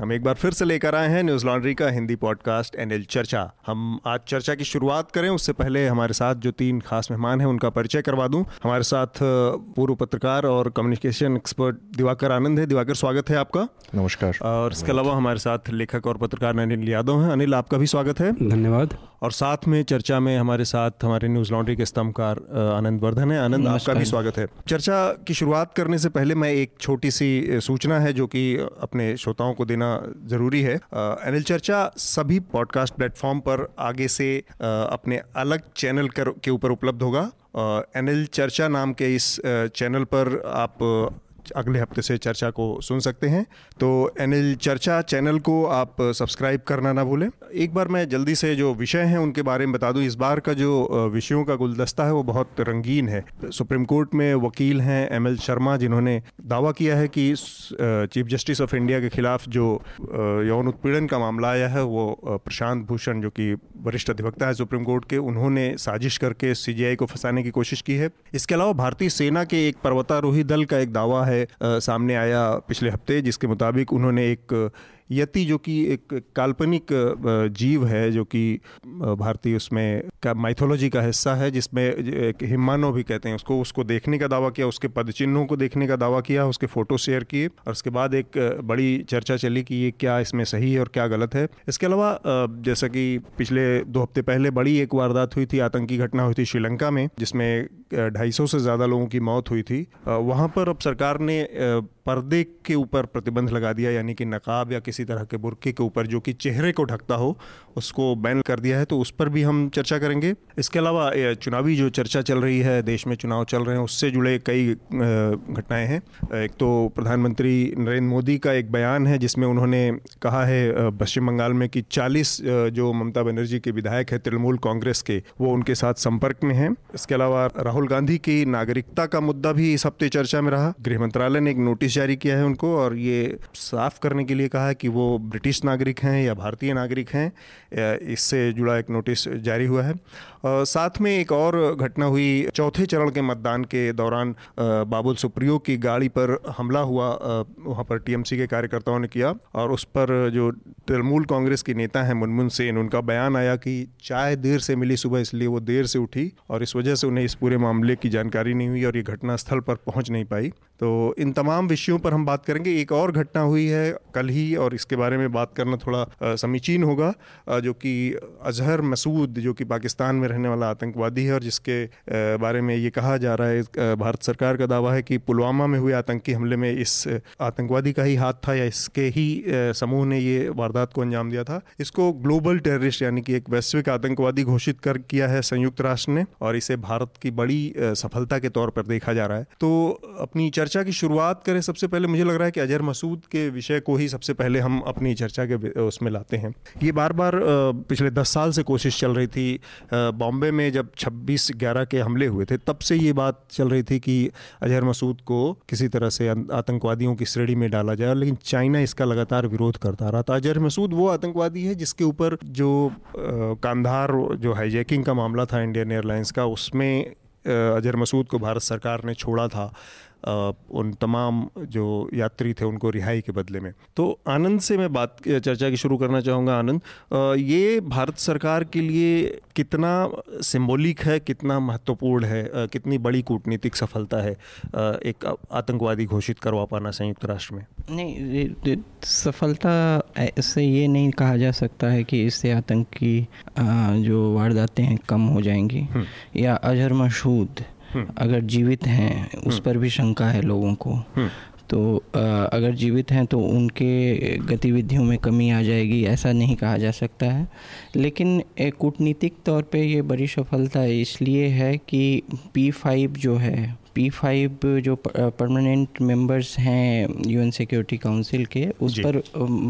हम एक बार फिर से लेकर आए हैं न्यूज़ लॉन्ड्री का हिंदी पॉडकास्ट एनएल चर्चा। हम आज चर्चा की शुरुआत करें उससे पहले हमारे साथ जो तीन खास मेहमान हैं उनका परिचय करवा दूँ। हमारे साथ पूर्व पत्रकार और कम्युनिकेशन एक्सपर्ट दिवाकर आनंद है। दिवाकर स्वागत है आपका। नमस्कार। और इसके अलावा हमारे साथ लेखक और पत्रकार अनिल यादव हैं। अनिल आपका भी स्वागत है। धन्यवाद। और साथ में चर्चा में हमारे साथ हमारे न्यूज़ लॉन्ड्री के स्तंभकार आनंद वर्धन है। आनंद आपका भी स्वागत है। चर्चा की शुरुआत करने से पहले मैं एक छोटी सी सूचना है जो कि अपने श्रोताओं को देना ज़रूरी है। अनिल चर्चा, सभी पॉडकास्ट प्लेटफॉर्म पर आगे से अपने अलग चैनल के ऊपर उपलब्ध होगा। एनएल चर्चा नाम के इस चैनल पर आप अगले हफ़्ते से चर्चा को सुन सकते हैं। तो एनएल चर्चा चैनल को आप सब्सक्राइब करना ना भूलें। एक बार मैं जल्दी से जो विषय हैं उनके बारे में बता दूँ। इस बार का जो विषयों का गुलदस्ता है वो बहुत रंगीन है। सुप्रीम कोर्ट में वकील हैं एम एल शर्मा जिन्होंने दावा किया है कि चीफ जस्टिस ऑफ़ इंडिया के खिलाफ जो यौन उत्पीड़न का मामला आया है वो प्रशांत भूषण जो कि वरिष्ठ अधिवक्ता है सुप्रीम कोर्ट के, उन्होंने साजिश करके सीजीआई को फंसाने की कोशिश की है। इसके अलावा भारतीय सेना के एक पर्वतारोही दल का एक दावा है सामने आया पिछले हफ़्ते जिसके मुताबिक उन्होंने एक यति, जो कि एक काल्पनिक जीव है, जो कि भारतीय उसमें का माइथोलॉजी का हिस्सा है, जिसमें एक हिम्मानो भी कहते हैं, उसको उसको देखने का दावा किया, उसके पद चिन्हों को देखने का दावा किया, उसके फ़ोटो शेयर किए, और उसके बाद एक बड़ी चर्चा चली कि ये क्या इसमें सही है और क्या गलत है। इसके अलावा जैसा कि पिछले दो हफ़्ते पहले बड़ी एक वारदात हुई थी, आतंकी घटना हुई थी श्रीलंका में, जिसमें ढाई से ज़्यादा लोगों की मौत हुई थी। वहाँ पर अब सरकार ने पर्दे के ऊपर प्रतिबंध लगा दिया, यानी कि नकाब या किसी तरह के बुरके के ऊपर जो कि चेहरे को ढकता हो, उसको बैन कर दिया है तो उस पर भी हम चर्चा करेंगे। इसके अलावा चुनावी जो चर्चा चल रही है, देश में चुनाव चल रहे हैं, उससे जुड़े कई घटनाएँ हैं। एक तो प्रधानमंत्री नरेंद्र मोदी का एक बयान है, जिसमें उन्होंने कहा है पश्चिम बंगाल में कि 40 जो ममता बनर्जी के विधायक है, तृणमूल कांग्रेस के, वो उनके साथ संपर्क में हैं। इसके अलावा, राहुल गांधी की नागरिकता का मुद्दा भी इस हफ़्ते चर्चा में रहा। गृह मंत्रालय ने एक नोटिस जारी किया है उनको और ये साफ़ करने के लिए कहा है कि वो ब्रिटिश नागरिक हैं या भारतीय नागरिक हैं। इससे जुड़ा एक नोटिस जारी हुआ है। साथ में एक और घटना हुई चौथे चरण के मतदान के दौरान बाबुल सुप्रियो की गाड़ी पर हमला हुआ वहाँ पर टीएमसी के कार्यकर्ताओं ने किया और उस पर जो तृणमूल कांग्रेस की नेता हैं मुनमुन सेन, उनका बयान आया कि चाय देर से मिली सुबह, इसलिए वो देर से उठी और इस वजह से उन्हें इस पूरे मामले की जानकारी नहीं हुई और ये घटना स्थल पर पहुँच नहीं पाई। तो इन तमाम विषयों पर हम बात करेंगे। एक और घटना हुई है कल ही और इसके बारे में बात करना थोड़ा समीचीन होगा जो कि अजहर मसूद, जो कि पाकिस्तान में रहने वाला आतंकवादी है और जिसके बारे में ये कहा जा रहा है भारत सरकार का दावा है कि पुलवामा में हुए आतंकी हमले में इस आतंकवादी का ही हाथ था या इसके ही समूह ने ये वारदात को अंजाम दिया था। इसको ग्लोबल टेररिस्ट यानी कि एक वैश्विक आतंकवादी घोषित कर किया है संयुक्त राष्ट्र ने और इसे भारत की बड़ी सफलता के तौर पर देखा जा रहा है। तो अपनी चर्चा की शुरुआत करें। सबसे पहले मुझे लग रहा है कि अजहर मसूद के विषय को ही सबसे पहले हम अपनी चर्चा के उसमें लाते हैं। ये बार बार पिछले दस साल से कोशिश चल रही थी बॉम्बे में जब 26 ग्यारह के हमले हुए थे, तब से ये बात चल रही थी कि अजहर मसूद को किसी तरह से आतंकवादियों की श्रेणी में डाला जाए, लेकिन चाइना इसका लगातार विरोध करता रहा था। अजहर मसूद वो आतंकवादी है जिसके ऊपर जो कांधार जो हाईजैकिंग का मामला था, इंडियन एयरलाइंस का, उसमें अजहर मसूद को भारत सरकार ने छोड़ा था। उन तमाम जो यात्री थे उनको रिहाई के बदले में। तो आनंद से मैं बात चर्चा की शुरू करना चाहूँगा आनंद। ये भारत सरकार के लिए कितना सिंबॉलिक है कितना महत्वपूर्ण है कितनी बड़ी कूटनीतिक सफलता है एक आतंकवादी घोषित करवा पाना संयुक्त राष्ट्र में? नहीं सफलता ऐसे ये नहीं कहा जा सकता है कि इससे आतंकी जो वारदातें हैं कम हो जाएँगी। हम्म। या अजहर मशहूद अगर जीवित हैं उस पर भी शंका है लोगों को। तो अगर जीवित हैं तो उनके गतिविधियों में कमी आ जाएगी ऐसा नहीं कहा जा सकता है। लेकिन कूटनीतिक तौर पे ये बड़ी सफलता इसलिए है कि पी फाइव जो है पी फाइव जो परमानेंट मेंबर्स हैं यूएन सिक्योरिटी काउंसिल के उस पर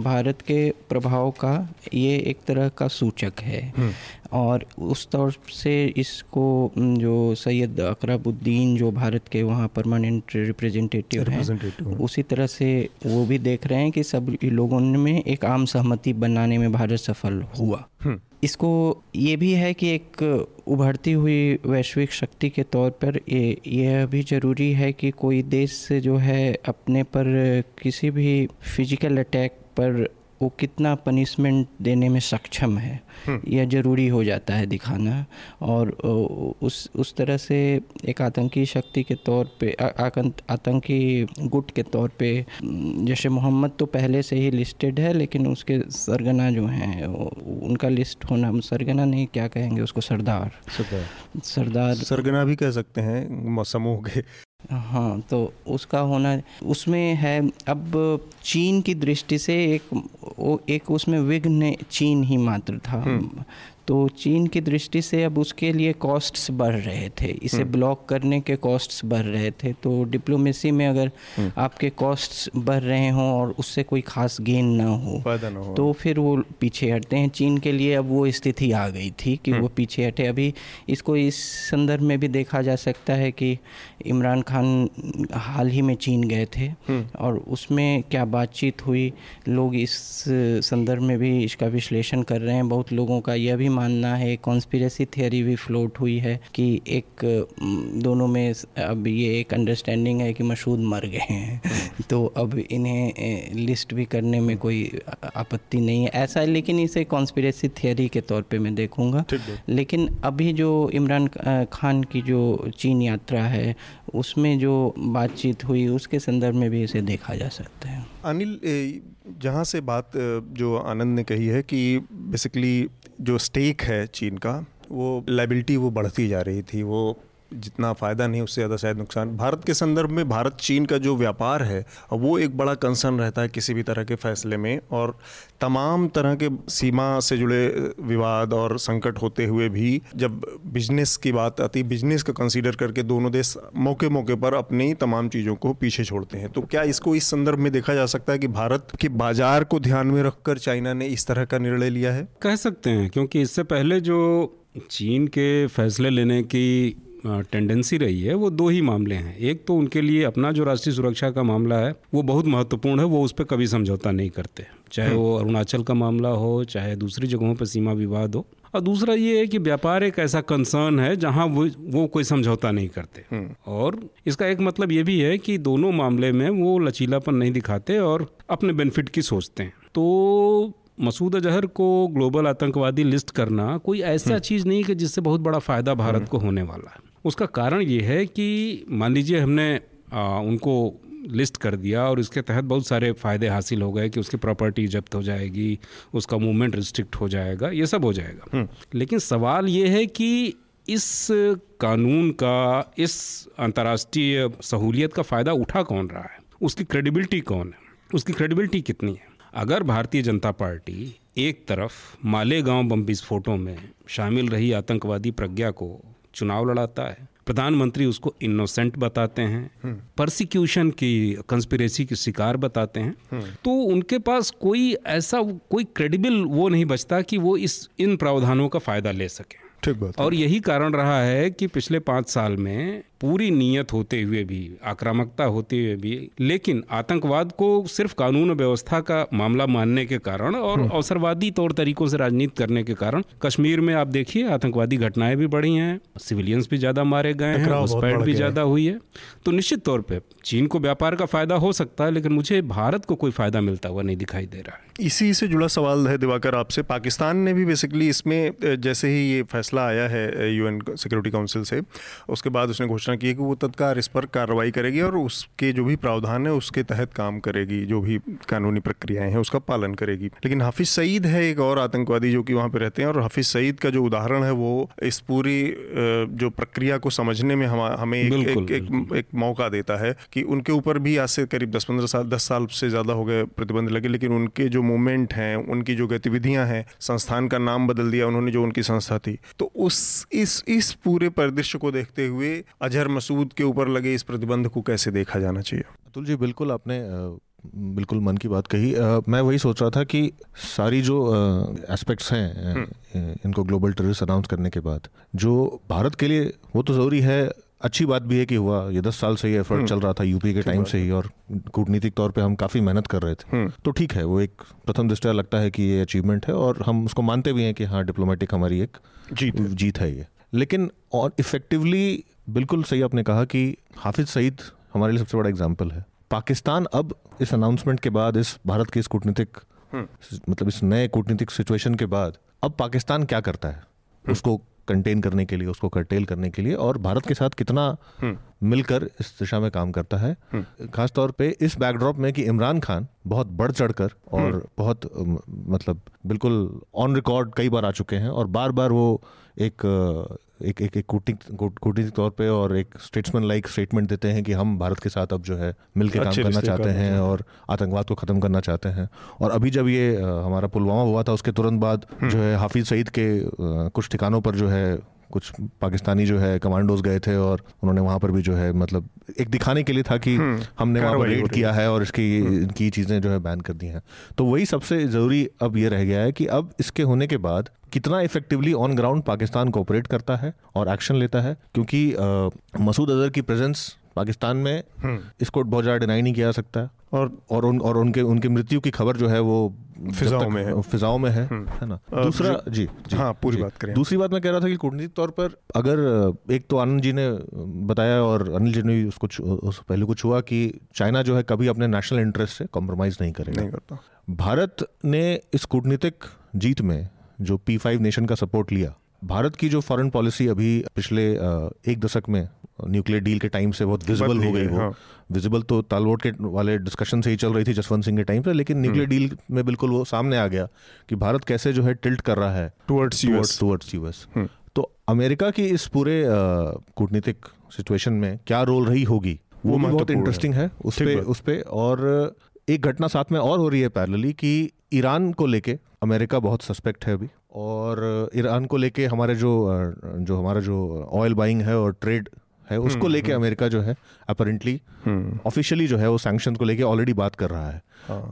भारत के प्रभाव का ये एक तरह का सूचक है। हम्म। और उस तौर से इसको जो सैयद अकरबुद्दीन जो भारत के वहाँ परमानेंट रिप्रेजेंटेटिव हैं उसी तरह से वो भी देख रहे हैं कि सब लोगों में एक आम सहमति बनाने में भारत सफल हुआ हम्म। इसको ये भी है कि एक उभरती हुई वैश्विक शक्ति के तौर पर ये यह भी ज़रूरी है कि कोई देश जो है अपने पर किसी भी फ़िज़िकल अटैक पर वो कितना पनिशमेंट देने में सक्षम है हम्म। यह ज़रूरी हो जाता है दिखाना। और उस उस तरह से एक आतंकी शक्ति के तौर पे आतंकी गुट के तौर पे जैसे मोहम्मद तो पहले से ही लिस्टेड है लेकिन उसके सरगना जो हैं उनका लिस्ट होना सरगना नहीं क्या कहेंगे उसको सरदार। सरदार। सरगना भी कह सकते हैं समूह के। हाँ तो उसका होना उसमें है, अब चीन की दृष्टि से एक, वो एक उसमें विघ्न, चीन ही मात्र था हम्म। तो चीन की दृष्टि से अब उसके लिए कॉस्ट्स बढ़ रहे थे। इसे ब्लॉक हम्म। करने के कॉस्ट्स बढ़ रहे थे। तो डिप्लोमेसी में अगर हम्म। आपके कॉस्ट्स बढ़ रहे हों और उससे कोई खास गेन ना हो, ना हो। तो फिर वो पीछे हटते हैं। चीन के लिए अब वो स्थिति आ गई थी कि वो हम्म। पीछे हटे। अभी इसको इस संदर्भ में भी देखा जा सकता है कि इमरान खान हाल ही में चीन गए थे और उसमें क्या बातचीत हुई लोग इस संदर्भ में भी इसका विश्लेषण कर रहे हैं। बहुत लोगों का यह भी मानना है कॉन्स्पिरसी थियोरी भी फ्लोट हुई है कि एक दोनों में अब ये एक अंडरस्टैंडिंग है कि मशहूद मर गए हैं। तो अब इन्हें लिस्ट भी करने में कोई आपत्ति नहीं है। ऐसा है लेकिन इसे कॉन्स्पिरसी थियोरी के तौर पे मैं देखूँगा। लेकिन अभी जो इमरान खान की जो चीन यात्रा है उसमें जो बातचीत हुई उसके संदर्भ में भी इसे देखा जा सकता है। अनिल जहाँ से बात जो आनंद ने कही है कि बेसिकली जो स्टेक है चीन का वो लाइबिलिटी वो बढ़ती जा रही थी वो जितना फ़ायदा नहीं, उससे ज़्यादा शायद नुकसान। भारत के संदर्भ में भारत, चीन का जो व्यापार है वो एक बड़ा कंसर्न रहता है किसी भी तरह के फैसले में और तमाम तरह के सीमा से जुड़े विवाद और संकट होते हुए भी जब बिज़नेस की बात आती बिज़नेस का कंसीडर करके दोनों देश मौके मौके पर अपनी तमाम चीज़ों को पीछे छोड़ते हैं। तो क्या इसको इस संदर्भ में देखा जा सकता है कि भारत के बाज़ार को ध्यान में रखकर चाइना ने इस तरह का निर्णय लिया है? कह सकते हैं, क्योंकि इससे पहले जो चीन के फैसले लेने की टेंडेंसी रही है वो दो ही मामले हैं। एक तो उनके लिए अपना जो राष्ट्रीय सुरक्षा का मामला है वो बहुत महत्वपूर्ण है वो उस पर कभी समझौता नहीं करते। चाहे हम्म। वो अरुणाचल का मामला हो चाहे दूसरी जगहों पर सीमा विवाद हो। और दूसरा ये है कि व्यापार एक ऐसा कंसर्न है जहाँ वो वो कोई समझौता नहीं करते। हम्म। और इसका एक मतलब ये भी है कि दोनों मामले में वो लचीलापन नहीं दिखाते और अपने बेनिफिट की सोचते हैं। तो मसूद अजहर को ग्लोबल आतंकवादी लिस्ट करना कोई ऐसा हम्म। चीज़ नहीं कि जिससे बहुत बड़ा फ़ायदा भारत को होने वाला है। उसका कारण ये है कि मान लीजिए हमने आ, उनको लिस्ट कर दिया और इसके तहत बहुत सारे फ़ायदे हासिल हो गए कि उसकी प्रॉपर्टी जब्त हो जाएगी उसका मूवमेंट रिस्ट्रिक्ट हो जाएगा ये सब हो जाएगा। हम्म। लेकिन सवाल ये है कि इस कानून का इस अंतर्राष्ट्रीय सहूलियत का फ़ायदा उठा कौन रहा है? उसकी क्रेडिबिलिटी कौन है? उसकी क्रेडिबिलिटी कितनी है? अगर भारतीय जनता पार्टी एक तरफ़ मालेगांव बम विस्फोटों में शामिल रही आतंकवादी प्रज्ञा को चुनाव लड़ाता है। प्रधानमंत्री उसको इनोसेंट बताते हैं। परसिक्यूशन की कंस्पिरेसी की शिकार बताते हैं। तो उनके पास कोई ऐसा कोई क्रेडिबल वो नहीं बचता कि वो इस इन प्रावधानों का फ़ायदा ले सके। ठीक बात और यही कारण रहा है कि पिछले पाँच साल में पूरी नीयत होते हुए भी आक्रामकता होते हुए भी लेकिन आतंकवाद को सिर्फ़ कानून व्यवस्था का मामला मानने के कारण और हम्म। अवसरवादी तौर तरीकों से राजनीति करने के कारण कश्मीर में आप देखिए आतंकवादी घटनाएँ भी बढ़ी हैं सिविलियंस भी ज़्यादा मारे गए हैं घुसपैठ भी ज़्यादा हुई है। तो निश्चित तौर पर चीन को व्यापार का फ़ायदा हो सकता है लेकिन मुझे भारत को कोई फ़ायदा मिलता हुआ नहीं दिखाई दे रहा है। इसी से जुड़ा सवाल है दिवाकर आपसे। पाकिस्तान ने भी बेसिकली इसमें जैसे ही ये फैसला आया है यूएन सिक्योरिटी काउंसिल से उसके बाद उसने घोषणा घोषणा की है कि वो तत्काल इस पर कार्रवाई करेगी और उसके जो भी प्रावधान है उसके तहत काम करेगी जो भी कानूनी प्रक्रियाएँ हैं उसका पालन करेगी। लेकिन हाफिज सईद है एक और आतंकवादी जो कि वहाँ पे रहते हैं और हाफिज सईद का जो उदाहरण है वो इस पूरी जो प्रक्रिया को समझने में हम हमें एक, एक, एक, एक मौका देता है कि उनके ऊपर भी आज से करीब दस पंद्रह साल दस साल से ज़्यादा हो गए प्रतिबंध लगे लेकिन उनके जो मूवमेंट हैं उनकी जो गतिविधियाँ हैं संस्थान का नाम बदल दिया उन्होंने जो उनकी संस्था थी। तो उस इस इस पूरे परिदृश्य को देखते हुए अजहर अजहर मसूद के ऊपर लगे इस प्रतिबंध को कैसे देखा जाना चाहिए? अतुल जी बिल्कुल आपने बिल्कुल मन की बात कही। आ, मैं वही सोच रहा था कि सारी जो एस्पेक्ट्स हैं हम्म। इनको ग्लोबल टेररिस्ट अनाउंस करने के बाद जो भारत के लिए वो तो ज़रूरी है अच्छी बात भी है कि हुआ ये दस साल से ही एफर्ट चल रहा था यूपी के टाइम से ही। और कूटनीतिक तौर पे हम काफ़ी मेहनत कर रहे थे। तो ठीक है वो एक प्रथम दृष्टया लगता है कि ये अचीवमेंट है और हम उसको मानते भी हैं कि हाँ डिप्लोमेटिक हमारी एक जीत जीत है ये। लेकिन और इफेक्टिवली बिल्कुल सही आपने कहा कि हाफिज सईद हमारे लिए सबसे बड़ा एग्ज़ाम्पल है। पाकिस्तान अब इस अनाउंसमेंट के बाद इस भारत के इस कूटनीतिक मतलब इस नए कूटनीतिक सिचुएशन के बाद अब पाकिस्तान क्या करता है? उसको कंटेन करने के लिए उसको कर्टेल करने के लिए और भारत के साथ कितना मिलकर इस दिशा में काम करता है। खास तौर पे इस बैकड्रॉप में कि इमरान खान बहुत बढ़ चढ़कर और बहुत मतलब बिल्कुल ऑन रिकॉर्ड कई बार आ चुके हैं और बार बार वो एक एक एक एक कूटनीतिक कूटनीतिक तौर पे और एक स्टेट्समैन लाइक स्टेटमेंट देते हैं कि हम भारत के साथ अब जो है मिलकर काम करना चाहते करना हैं और आतंकवाद को ख़त्म करना चाहते हैं। और अभी जब ये हमारा पुलवामा हुआ था उसके तुरंत बाद जो है हाफिज सईद के कुछ ठिकानों पर जो है कुछ पाकिस्तानी जो है कमांडोज गए थे और उन्होंने वहाँ पर भी जो है मतलब एक दिखाने के लिए था कि हमने वहाँ पर रेड किया है। और इसकी इनकी चीज़ें जो है बैन कर दी हैं। तो वही सबसे ज़रूरी अब ये रह गया है कि अब इसके होने के बाद कितना effectively on ground Pakistan cooperate करता है और एक्शन लेता है क्योंकि मसूद अजहर की प्रेजेंस पाकिस्तान में इसको बहुत ज़्यादा डिनाई नहीं किया जा सकता। और और उन और उनके उनकी मृत्यु की खबर जो है वो फिजाओं में है। फिजाओं में है है ना? अ, दूसरा जो- जी हाँ, पूरी जी। बात करें। दूसरी बात मैं कह रहा था कि कूटनीतिक तौर पर अगर एक तो आनंद जी ने बताया और अनिल जी ने भी उसको उस पहलू को छुआ कि चाइना जो है कभी अपने नेशनल इंटरेस्ट से कॉम्प्रोमाइज नहीं करेगा। नहीं करता। भारत ने इस कूटनीतिक जीत में जो पी फाइव नेशन का सपोर्ट लिया भारत की जो फॉरेन पॉलिसी अभी पिछले एक दशक में न्यूक्लियर डील के टाइम से बहुत विजिबल हो गई है, वो हाँ। विजिबल तो तालवोट के वाले डिस्कशन से ही चल रही थी जसवंत सिंह के टाइम पे लेकिन न्यूक्लियर डील में बिल्कुल वो सामने आ गया कि भारत कैसे जो है टिल्ट कर रहा है. टुवर्ड्स यूएस तो अमेरिका की इस पूरे कूटनीतिक सिचुएशन में क्या रोल रही होगी वो वो बहुत इंटरेस्टिंग है उस ठीक पे बात। उस पे और एक घटना साथ में और हो रही है पैरेलली कि ईरान को लेके अमेरिका बहुत सस्पेक्ट है अभी और ईरान को लेके हमारे जो जो हमारा जो ऑयल बाइंग है और ट्रेड है उसको लेके अमेरिका जो है अपेरेंटली ऑफिशियली जो है वो सैंक्शन को लेके ऑलरेडी बात कर रहा है।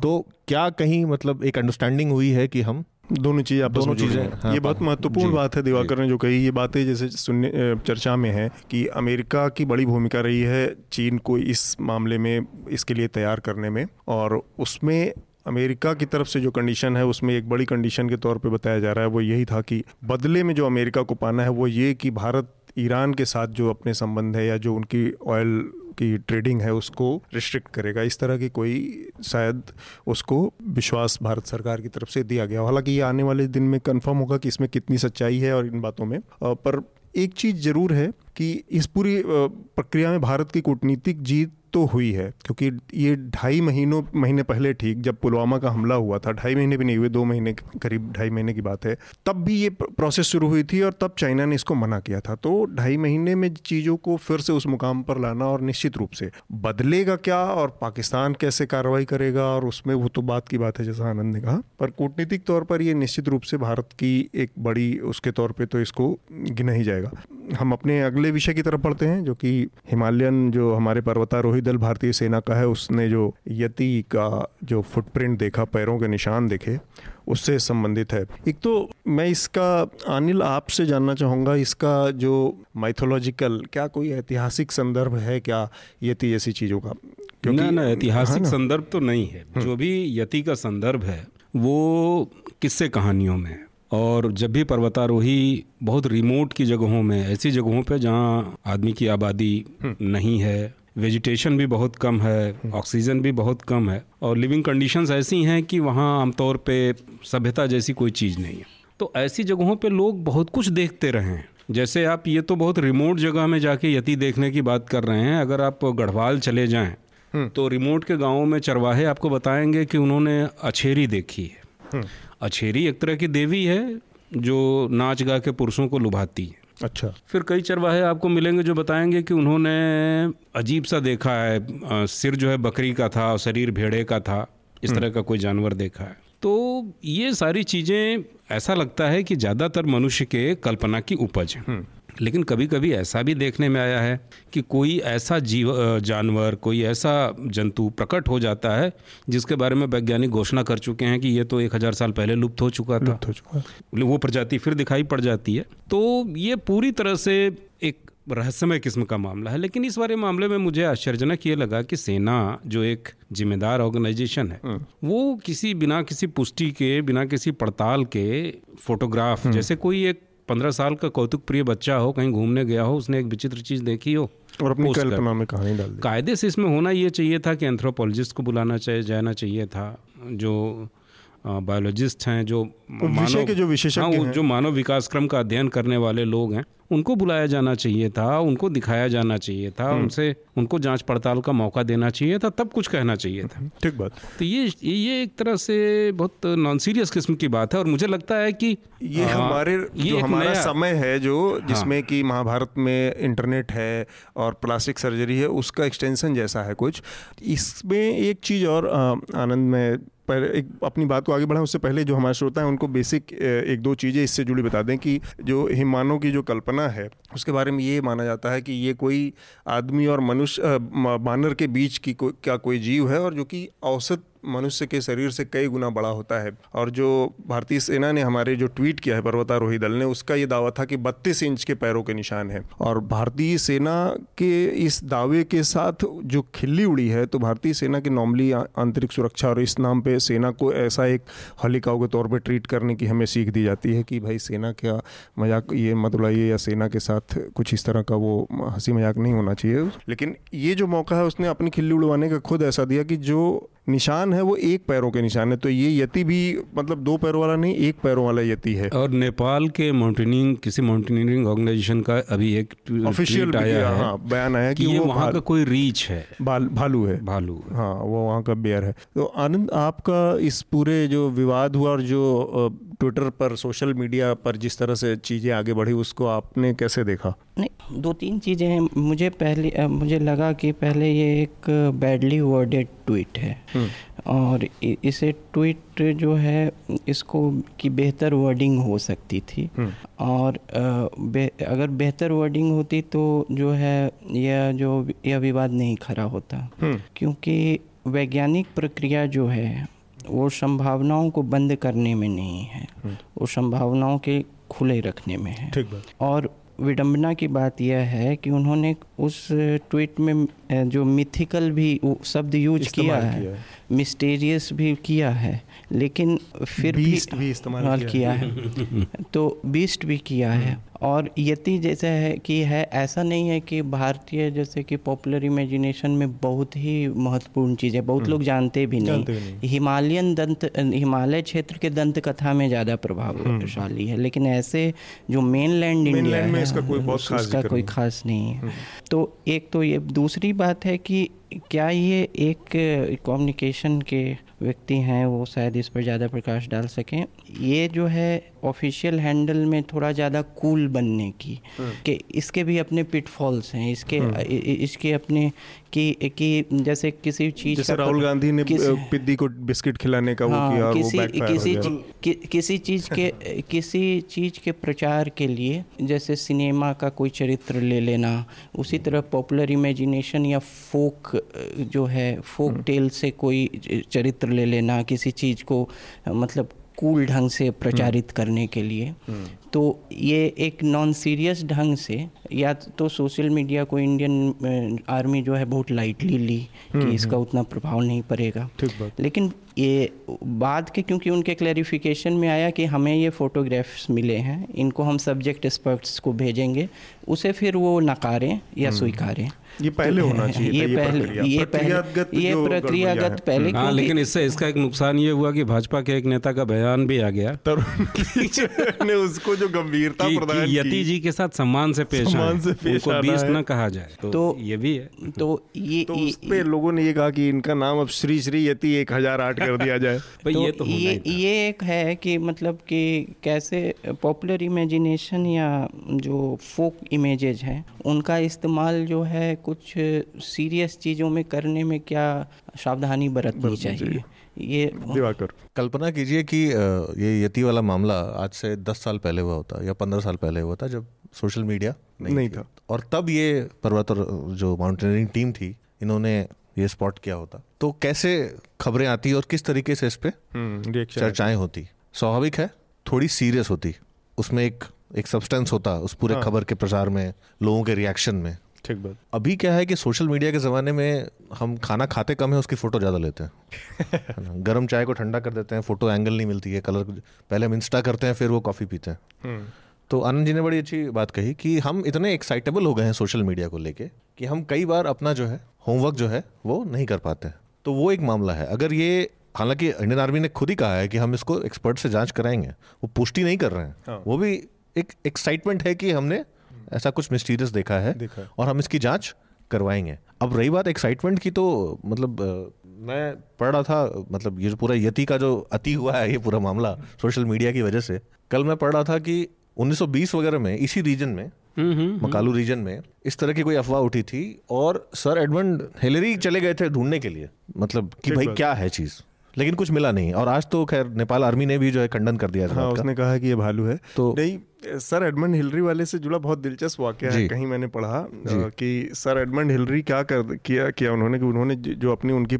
तो क्या कहीं मतलब एक अंडरस्टैंडिंग हुई है कि हम दोनों चीज़ें आपस दोनों चीज़ें, हाँ, ये बहुत महत्वपूर्ण बात है दिवाकर ने जो कही ये बातें जैसे सुनने चर्चा में है कि अमेरिका की बड़ी भूमिका रही है चीन को इस मामले में इसके लिए तैयार करने में। और उसमें अमेरिका की तरफ़ से जो कंडीशन है उसमें एक बड़ी कंडीशन के तौर पे बताया जा रहा है वो यही था कि बदले में जो अमेरिका को पाना है वो ये कि भारत ईरान के साथ जो अपने संबंध है या जो उनकी ऑयल की ट्रेडिंग है उसको रिस्ट्रिक्ट करेगा। इस तरह की कोई शायद उसको विश्वास भारत सरकार की तरफ़ से दिया गया। हालाँकि ये आने वाले दिन में कंफर्म होगा कि इसमें कितनी सच्चाई है और इन बातों में। पर एक चीज़ ज़रूर है कि इस पूरी प्रक्रिया में भारत की कूटनीतिक जीत तो हुई है, क्योंकि ये ढाई महीनों, महीने पहले ठीक, जब पुलवामा का हमला हुआ था, ढाई महीने भी नहीं हुए, दो महीने करीब ढाई महीने की बात है, तब भी ये प्रोसेस शुरू हुई थी और तब चाइना ने इसको मना किया था। तो ढाई महीने में चीज़ों को फिर से उस मुकाम पर लाना और निश्चित रूप से बदलेगा क्या और पाकिस्तान कैसे कार्रवाई करेगा और उसमें वो तो बात की बात है, जैसा आनंद ने कहा, पर कूटनीतिक तौर पर ये निश्चित रूप से भारत की एक बड़ी, उसके तौर पर तो इसको गिना ही जाएगा। हम अपने अगले विषय की तरफ़ पढ़ते हैं, जो कि हिमालयन, जो हमारे पर्वतारोही दल भारतीय सेना का है उसने जो यति का जो फुटप्रिंट देखा पैरों के निशान देखे उससे संबंधित है। एक तो मैं इसका अनिल आपसे जानना चाहूँगा इसका जो माइथोलॉजिकल क्या कोई ऐतिहासिक संदर्भ है क्या यति जैसी चीज़ों का? ना ना ऐतिहासिक हाँ? संदर्भ तो नहीं है। जो भी यति का संदर्भ है वो किस्से कहानियों में है? और जब भी पर्वतारोही बहुत रिमोट की जगहों में ऐसी जगहों पे जहाँ आदमी की आबादी नहीं है वेजिटेशन भी बहुत कम है ऑक्सीजन भी बहुत कम है और लिविंग कंडीशंस ऐसी हैं कि वहाँ आमतौर पे सभ्यता जैसी कोई चीज़ नहीं है। तो ऐसी जगहों पे लोग बहुत कुछ देखते रहे हैं। जैसे आप ये तो बहुत रिमोट जगह में जाके यति देखने की बात कर रहे हैं अगर आप गढ़वाल चले जाएँ तो रिमोट के गाँवों में चरवाहे आपको बताएँगे कि उन्होंने अछेरी देखी है। अछेरी एक तरह की देवी है जो नाच गा के पुरुषों को लुभाती है। अच्छा। फिर कई चरवाहे आपको मिलेंगे जो बताएँगे कि उन्होंने अजीब सा देखा है सिर जो है बकरी का था और शरीर भेड़े का था इस तरह का कोई जानवर देखा है। तो ये सारी चीज़ें ऐसा लगता है कि ज़्यादातर मनुष्य के कल्पना की उपज है। लेकिन कभी कभी ऐसा भी देखने में आया है कि कोई ऐसा जीव जानवर कोई ऐसा जंतु प्रकट हो जाता है जिसके बारे में वैज्ञानिक घोषणा कर चुके हैं कि ये तो एक हज़ार साल पहले लुप्त हो चुका था लुप्त हो चुका वो प्रजाति फिर दिखाई पड़ जाती है तो ये पूरी तरह से एक रहस्यमय किस्म का मामला है लेकिन इस बारे मामले में मुझे आश्चर्यजनक ये लगा कि सेना जो एक जिम्मेदार ऑर्गेनाइजेशन है हम्म। वो किसी बिना किसी पुष्टि के बिना किसी पड़ताल के फोटोग्राफ हम्म। जैसे कोई एक पंद्रह साल का कौतुक प्रिय बच्चा हो कहीं घूमने गया हो उसने एक विचित्र चीज़ देखी हो और अपनी कल्पना में कहानी डाल कायदे से इसमें होना ये चाहिए था कि एंथ्रोपोलॉजिस्ट को बुलाना चाहिए जाना चाहिए था जो बायोलॉजिस्ट हैं जो विषय के जो विशेषज्ञ हाँ, जो मानव विकास क्रम का अध्ययन करने वाले लोग हैं उनको बुलाया जाना चाहिए था उनको दिखाया जाना चाहिए था हम्म। उनसे उनको जाँच पड़ताल का मौका देना चाहिए था तब कुछ कहना चाहिए था। ठीक बात। तो ये ये एक तरह से बहुत नॉन सीरियस किस्म की बात है और मुझे लगता है कि ये हाँ, हमारे ये जो हमारा समय है जो जिसमें कि महाभारत में इंटरनेट है और प्लास्टिक सर्जरी है उसका एक्सटेंशन जैसा है कुछ। इसमें एक चीज़ और आनंद में पर एक अपनी बात को आगे बढ़ाएँ उससे पहले जो हमारे श्रोता हैं उनको बेसिक एक दो चीज़ें इससे जुड़ी बता दें कि जो हिमानों की जो कल्पना है उसके बारे में ये माना जाता है कि ये कोई आदमी और मनुष्य बानर के बीच की को, क्या कोई जीव है और जो कि औसत मनुष्य के शरीर से कई गुना बड़ा होता है। और जो भारतीय सेना ने हमारे जो ट्वीट किया है, पर्वतारोही दल ने, उसका ये दावा था कि 32 इंच के पैरों के निशान हैं। और भारतीय सेना के इस दावे के साथ जो खिल्ली उड़ी है तो भारतीय सेना की नॉर्मली आंतरिक सुरक्षा और इस नाम पर सेना को ऐसा एक हलिकाओं के तौर पर ट्रीट करने की हमें सीख दी जाती है कि भाई सेना क्या मज़ाक, ये मत उड़ाइए या सेना के साथ कुछ इस तरह का वो हँसी मज़ाक नहीं होना चाहिए। लेकिन ये जो मौका है, उसने अपनी खिल्ली उड़वाने का खुद ऐसा दिया कि जो निशान है वो एक पैरों के निशान है तो ये यति भी मतलब दो पैरों वाला नहीं एक पैरों वाला यति है। और नेपाल के माउंटेनियरिंग किसी माउंटेनियरिंग ऑर्गेनाइजेशन का अभी एक ऑफिशियल आया है। हाँ बयान आया कि कि ये वो वहाँ का कोई रीच है। भाल, भालू है। भालू हाँ। वो वहाँ का बेयर है। तो आनंद आपका इस पूरे जो विवाद हुआ और जो ट्विटर पर सोशल मीडिया पर जिस तरह से चीज़ें आगे बढ़ी उसको आपने कैसे देखा? नहीं दो तीन चीज़ें हैं। मुझे पहले मुझे लगा कि पहले ये एक बैडली वर्डेड ट्वीट है। और इसे ट्वीट जो है इसको की बेहतर वर्डिंग हो सकती थी। और बे, अगर बेहतर वर्डिंग होती तो जो है यह जो यह विवाद नहीं खड़ा होता। क्योंकि वैज्ञानिक प्रक्रिया जो है वो संभावनाओं को बंद करने में नहीं है। वो संभावनाओं के खुले रखने में है। ठीक बात। और विडंबना की बात यह है कि उन्होंने उस ट्वीट में जो मिथिकल भी शब्द यूज़ किया है किया है। मिस्टीरियस भी किया है लेकिन फिर भी भी इस्तेमाल इस्तेमाल किया किया है। तो बीस्ट भी किया है। और यति जैसे है कि है ऐसा नहीं है कि भारतीय जैसे कि पॉपुलर इमेजिनेशन में बहुत ही महत्वपूर्ण चीज़ है। बहुत लोग जानते भी भी नहीं। हिमालयन दंत हिमालय क्षेत्र के दंत कथा में ज़्यादा प्रभावशाली है लेकिन ऐसे जो मेन लैंड इंडिया में है इसका कोई बहुत खास उसका कोई नहीं। खास नहीं है। तो एक तो ये दूसरी बात है कि क्या ये एक कम्युनिकेशन के व्यक्ति हैं वो शायद इस पर ज़्यादा प्रकाश डाल सकें। ये जो है ऑफिशियल हैंडल में थोड़ा ज़्यादा कूल बनने की कि इसके भी अपने पिटफॉल्स हैं इसके इ- इसके अपने कि कि जैसे किसी चीज़ जैसे राहुल गांधी ने पिद्दी को बिस्किट खिलाने का हाँ, वो किया और वो किसी कि, किसी चीज़ के किसी चीज़ के प्रचार के लिए जैसे सिनेमा का कोई चरित्र ले लेना उसी तरह पॉपुलर इमेजिनेशन या फोक जो है फोक हम्म। टेल से कोई चरित्र ले लेना किसी चीज़ को मतलब कूल ढंग से प्रचारित करने के लिए। तो ये एक नॉन सीरियस ढंग से या तो सोशल मीडिया को इंडियन आर्मी जो है बहुत लाइटली ली कि इसका उतना प्रभाव नहीं पड़ेगा। लेकिन ये बाद के क्योंकि उनके क्लैरिफिकेशन में आया कि हमें ये फोटोग्राफ्स मिले हैं इनको हम सब्जेक्ट एक्सपर्ट्स को भेजेंगे उसे फिर वो नकारें या स्वीकारें। ये पहले तो होना चाहिए ये ये पहले ये प्रक्रियागत पहले ये प्रक्रियागत पहले हाँ लेकिन इससे इसका एक नुकसान ये हुआ कि भाजपा के एक नेता का बयान भी आ गया। तरुण ने उसको जो गंभीरता कि, प्रदान कि यति जी के साथ सम्मान से पेश सम्मान से पेश उनको आना बीस है। न कहा जाए। तो, तो- ये भी है। तो ये तो उस पे लोगों ने ये कहा कि इनका नाम अब श्री श्री यति एक हज़ार आठ कर दिया जाए। तो ये तो ये ये एक है कि मतलब कि कैसे पॉपुलर इमेजिनेशन या जो फोक इमेजेज हैं उनका इस्तेमाल जो है कुछ सीरियस चीज़ों में करने में क्या सावधानी बरतनी चाहिए? ये दिवाकर कल्पना कीजिए कि ये यति वाला मामला आज से दस साल पहले हुआ होता या पंद्रह साल पहले हुआ था जब सोशल मीडिया नहीं थी। था। और तब ये पर्वत और जो माउंटेनियरिंग टीम थी इन्होंने ये स्पॉट किया होता तो कैसे खबरें आती और किस तरीके से इस पे चर्चाएँ होती स्वाभाविक है थोड़ी सीरियस होती उसमें एक एक सब्सटेंस होता उस पूरे हाँ। खबर के प्रसार में लोगों के रिएक्शन में ठीक बात। अभी क्या है कि सोशल मीडिया के ज़माने में हम खाना खाते कम है उसकी फ़ोटो ज़्यादा लेते हैं। गर्म चाय को ठंडा कर देते हैं फ़ोटो एंगल नहीं मिलती है कलर पहले हम इंस्टा करते हैं फिर वो कॉफ़ी पीते हैं। हम्म, तो आनंद जी ने बड़ी अच्छी बात कही कि हम इतने एक्साइटेबल हो गए हैं सोशल मीडिया को लेके कि हम कई बार अपना जो है होमवर्क जो है वो नहीं कर पाते हैं। तो वो एक मामला है। अगर ये हालाँकि इंडियन आर्मी ने खुद ही कहा है कि हम इसको एक्सपर्ट से जाँच कराएँगे वो पुष्टि नहीं कर रहे हैं। हाँ। वो भी एक एक्साइटमेंट है कि हमने ऐसा कुछ मिस्टीरियस देखा है देखा है। और हम इसकी जाँच करवाएँगे। अब रही बात एक्साइटमेंट की तो मतलब मैं पढ़ रहा था मतलब ये जो पूरा यति का जो अति हुआ है ये पूरा मामला सोशल मीडिया की वजह से। कल मैं पढ़ रहा था कि 1920 वगैरह में इसी रीजन में हम्म, हम्म, मकालू रीजन में इस तरह की कोई अफवाह उठी थी और सर एडमंड हिलरी चले गए थे ढूँढने के लिए। मतलब कि भाई क्या है चीज़? लेकिन कुछ मिला नहीं। और आज तो खैर नेपाल आर्मी ने भी जो है खंडन कर दिया था हाँ उसने कहा है कि ये भालू है। तो- नहीं सर एडमंड हिलरी वाले से जुड़ा बहुत दिलचस्प वाक्य है कहीं मैंने पढ़ा कि सर एडमंड हिलरी क्या कर किया किया उन्होंने कि उन्होंने जो अपनी उनकी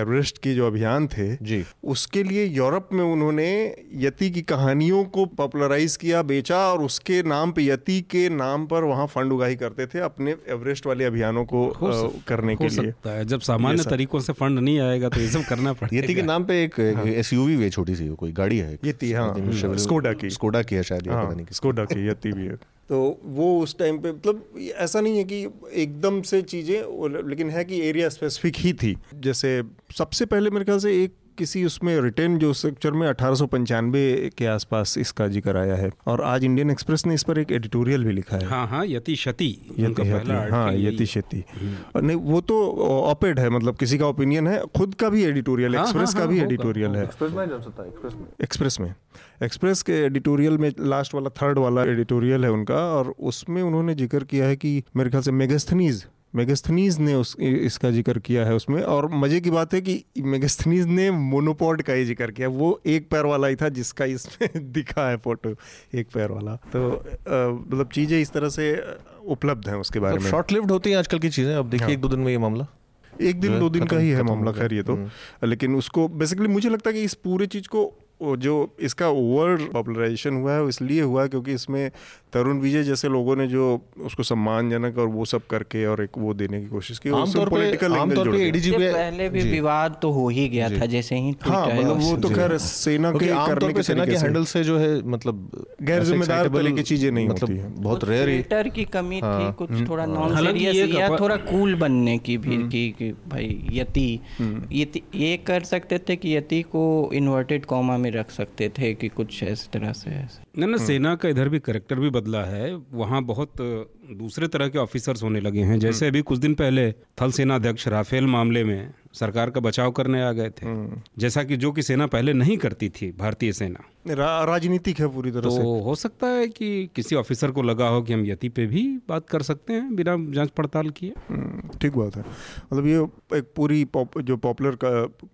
एवरेस्ट की जो अभियान थे जी। उसके लिए यूरोप में उन्होंने यति की कहानियों को पॉपुलराइज किया बेचा और उसके नाम पे यति के नाम पर वहाँ फंड उगाही करते थे अपने एवरेस्ट वाले अभियानों को हो करने के लिए। सकता है जब सामान्य तरीकों से फंड नहीं आएगा तो ये सब करना यति के नाम पे एक एस है। छोटी सी कोई गाड़ी है यति, हाँ, स्कोडा की। स्कोडा की है शायद स्कोडा की भी है। तो वो उस टाइम पे मतलब ऐसा नहीं है कि एकदम से चीज़ें लेकिन है कि एरिया स्पेसिफिक ही थी। जैसे सबसे पहले मेरे ख्याल से एक किसी उसमें रिटर्न जो स्ट्रक्चर में अठारह सौ पंचानवे के आसपास इसका ज़िक्र आया है। और आज इंडियन एक्सप्रेस ने इस पर एक एडिटोरियल भी लिखा है। हाँ हाँ यति क्षति यति पहला हाँ यति शति। और नहीं वो तो ऑपेड है मतलब किसी का ओपिनियन है खुद का भी एडिटोरियल हाँ, एक्सप्रेस हाँ, का भी हाँ, एडिटोरियल है हाँ। एक्सप्रेस में। एक्सप्रेस के एडिटोरियल में लास्ट वाला थर्ड वाला एडिटोरियल है उनका और उसमें उन्होंने ज़िक्र किया है कि मेरे ख्याल से मेगस्थनीज मेगस्थनीज ने उस इसका ज़िक्र किया है उसमें और मज़े की बात है कि मेगस्थनीज ने मोनोपॉड का ही ज़िक्र किया। वो एक पैर वाला ही था जिसका इसमें दिखा है फ़ोटो एक पैर वाला। तो मतलब चीज़ें इस तरह से उपलब्ध हैं उसके बारे में। शॉर्ट लिव्ड होती हैं आजकल की चीज़ें अब देखिए हाँ। एक दो दिन में ये मामला। एक दिन दो दिन का ही है मामला खैर ये तो। हम्म। लेकिन उसको बेसिकली मुझे लगता है कि इस पूरे चीज़ को जो इसका ओवर पॉपुलराइजेशन हुआ है वो इसलिए हुआ है क्योंकि इसमें तरुण विजय जैसे लोगों ने जो उसको सम्मानजनक और वो सब करके और एक वो देने की कोशिश की आमतौर पे आमतौर पे गया। एडीजी पे पहले भी विवाद तो हो ही गया था जैसे ही हाँ मतलब वो तो खैर सेना के करने के सेना के हैंडल से जो है मतलब गैर जिम्मेदार तरह की चीज़ें नहीं मतलब बहुत रेयर ही ट्विटर की कमी थी हाँ, कुछ थोड़ा नॉन सीरियस या थोड़ा कूल बनने की भी की कि भाई यति यति ये कर सकते थे कि यति को इन्वर्टेड कॉमा में रख सकते थे कि कुछ इस तरह से ऐसे। ना ना सेना का इधर भी करेक्टर भी बदला है। वहाँ बहुत दूसरे तरह के ऑफिसर्स होने लगे हैं। जैसे अभी कुछ दिन पहले थल सेना अध्यक्ष राफेल मामले में सरकार का बचाव करने आ गए थे। जैसा कि जो कि सेना पहले नहीं करती थी भारतीय सेना। रा, राजनीतिक है पूरी तरह तो से। हो सकता है कि किसी ऑफिसर को लगा हो कि हम यति पे भी बात कर सकते हैं बिना जाँच पड़ताल किए। हम्म, ठीक बात है। मतलब ये एक पूरी पॉप, जो पॉपुलर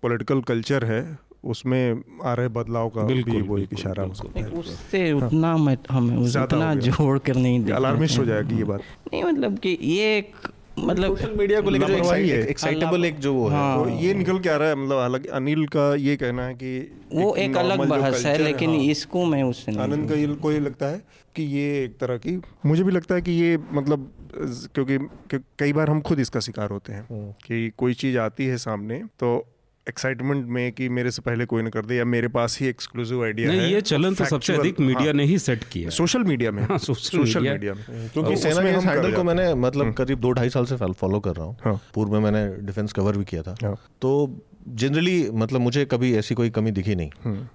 पॉलिटिकल कल्चर है उसमें आ रहे बदलाव का भी वो एक इशारा हो सकता है। उससे उतना मैं हमें उतना जोड़ कर नहीं देखना अलार्मिस्ट हो जाएगी ये बात। नहीं मतलब कि ये एक मतलब सोशल मीडिया को लेकर जो है। एक्साइटेबल एक जो वो है। हाँ। तो ये निकल के आ रहा है मतलब हालाँकि अनिल का ये कहना है कि वो एक अलग बहस है लेकिन हाँ। इसको मैं उससे आनंद का ये को ये लगता है कि ये एक तरह की मुझे भी लगता है कि ये मतलब क्योंकि कई बार हम खुद इसका शिकार होते हैं कि कोई चीज़ आती है सामने तो एक्साइटमेंट में कि मेरे से पहले कोई ना कर दे या मेरे पास ही एक्सक्लूसिव आइडिया है ये चलन तो सबसे अधिक मीडिया हाँ, ने ही सेट किया है। सोशल मीडिया में हाँ, सोशल मीडिया। मीडिया में क्योंकि सेना के इस हैंडल को मैंने मतलब करीब दो ढाई साल से फॉलो कर रहा हूँ हाँ। पूर्व में मैंने डिफेंस कवर भी किया था हाँ। तो जनरली मतलब मुझे कभी ऐसी कोई कमी दिखी नहीं।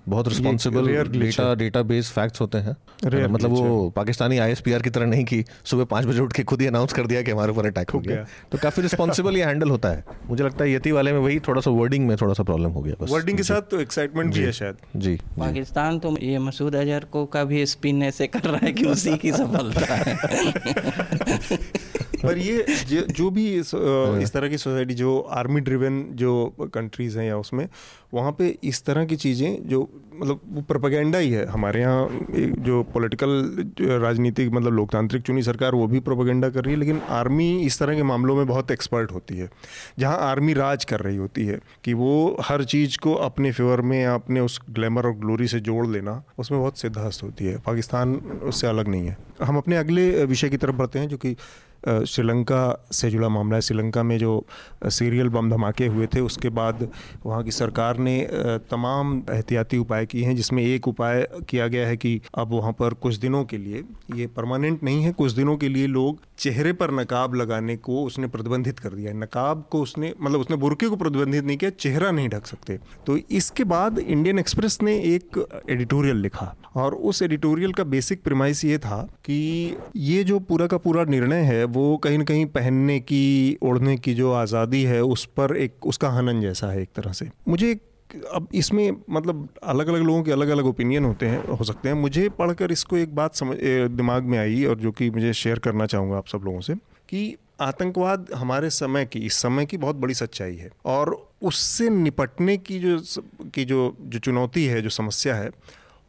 बहुत responsible data data base facts होते हैं। Rare मतलब वो पाकिस्तानी आईएसपीआर की तरह नहीं कि सुबह पाँच बजे उठ के खुद ही अनाउंस कर दिया कि हमारे ऊपर अटैक हो गया। गया। तो काफ़ी रिस्पॉन्सिबल ये हैंडल होता है। मुझे लगता है यति वाले में वही थोड़ा सा वर्डिंग में थोड़ा सा प्रॉब्लम हो गया बस। वर्डिंग के साथ तो एक्साइटमेंट भी है शायद। जी। पाकिस्तान तो ये मसूद अजहर को का भी स्पिन ऐसे कर रहा है कि उसी की सफलता है। पर ये जो भी इस, हाँ। इस तरह की सोसाइटी जो आर्मी ड्रिवन जो कंट्रीज़ हैं या उसमें वहाँ पे इस तरह की चीज़ें जो मतलब वो प्रोपागेंडा ही है हमारे यहाँ जो पॉलिटिकल राजनीतिक मतलब लोकतांत्रिक चुनी सरकार वो भी प्रोपागेंडा कर रही है लेकिन आर्मी इस तरह के मामलों में बहुत एक्सपर्ट होती है। जहाँ आर्मी राज कर रही होती है कि वो हर चीज़ को अपने फेवर में या अपने उस ग्लैमर और ग्लोरी से जोड़ लेना उसमें बहुत सिद्धहस्त होती है। पाकिस्तान उससे अलग नहीं है। हम अपने अगले विषय की तरफ़ बढ़ते हैं जो कि श्रीलंका से जुड़ा मामला है। श्रीलंका में जो सीरियल बम धमाके हुए थे, उसके बाद वहाँ की सरकार ने तमाम एहतियाती उपाय किए हैं, जिसमें एक उपाय किया गया है कि अब वहाँ पर कुछ दिनों के लिए, ये परमानेंट नहीं है, कुछ दिनों के लिए लोग चेहरे पर नकाब लगाने को उसने प्रतिबंधित कर दिया है। नकाब को उसने मतलब उसने बुरके को प्रतिबंधित नहीं किया, चेहरा नहीं ढक सकते। तो इसके बाद इंडियन एक्सप्रेस ने एक एडिटोरियल लिखा और उस एडिटोरियल का बेसिक प्रिमाइस ये था कि ये जो पूरा का पूरा निर्णय है वो कहीं ना कहीं पहनने की, ओढ़ने की जो आज़ादी है, उस पर एक, उसका हनन जैसा है एक तरह से। मुझे अब इसमें मतलब अलग अलग लोगों के अलग अलग ओपिनियन होते हैं, हो सकते हैं। मुझे पढ़कर इसको एक बात समझ दिमाग में आई और जो कि मुझे शेयर करना चाहूँगा आप सब लोगों से कि आतंकवाद हमारे समय की, इस समय की बहुत बड़ी सच्चाई है और उससे निपटने की जो की जो जो चुनौती है, जो समस्या है,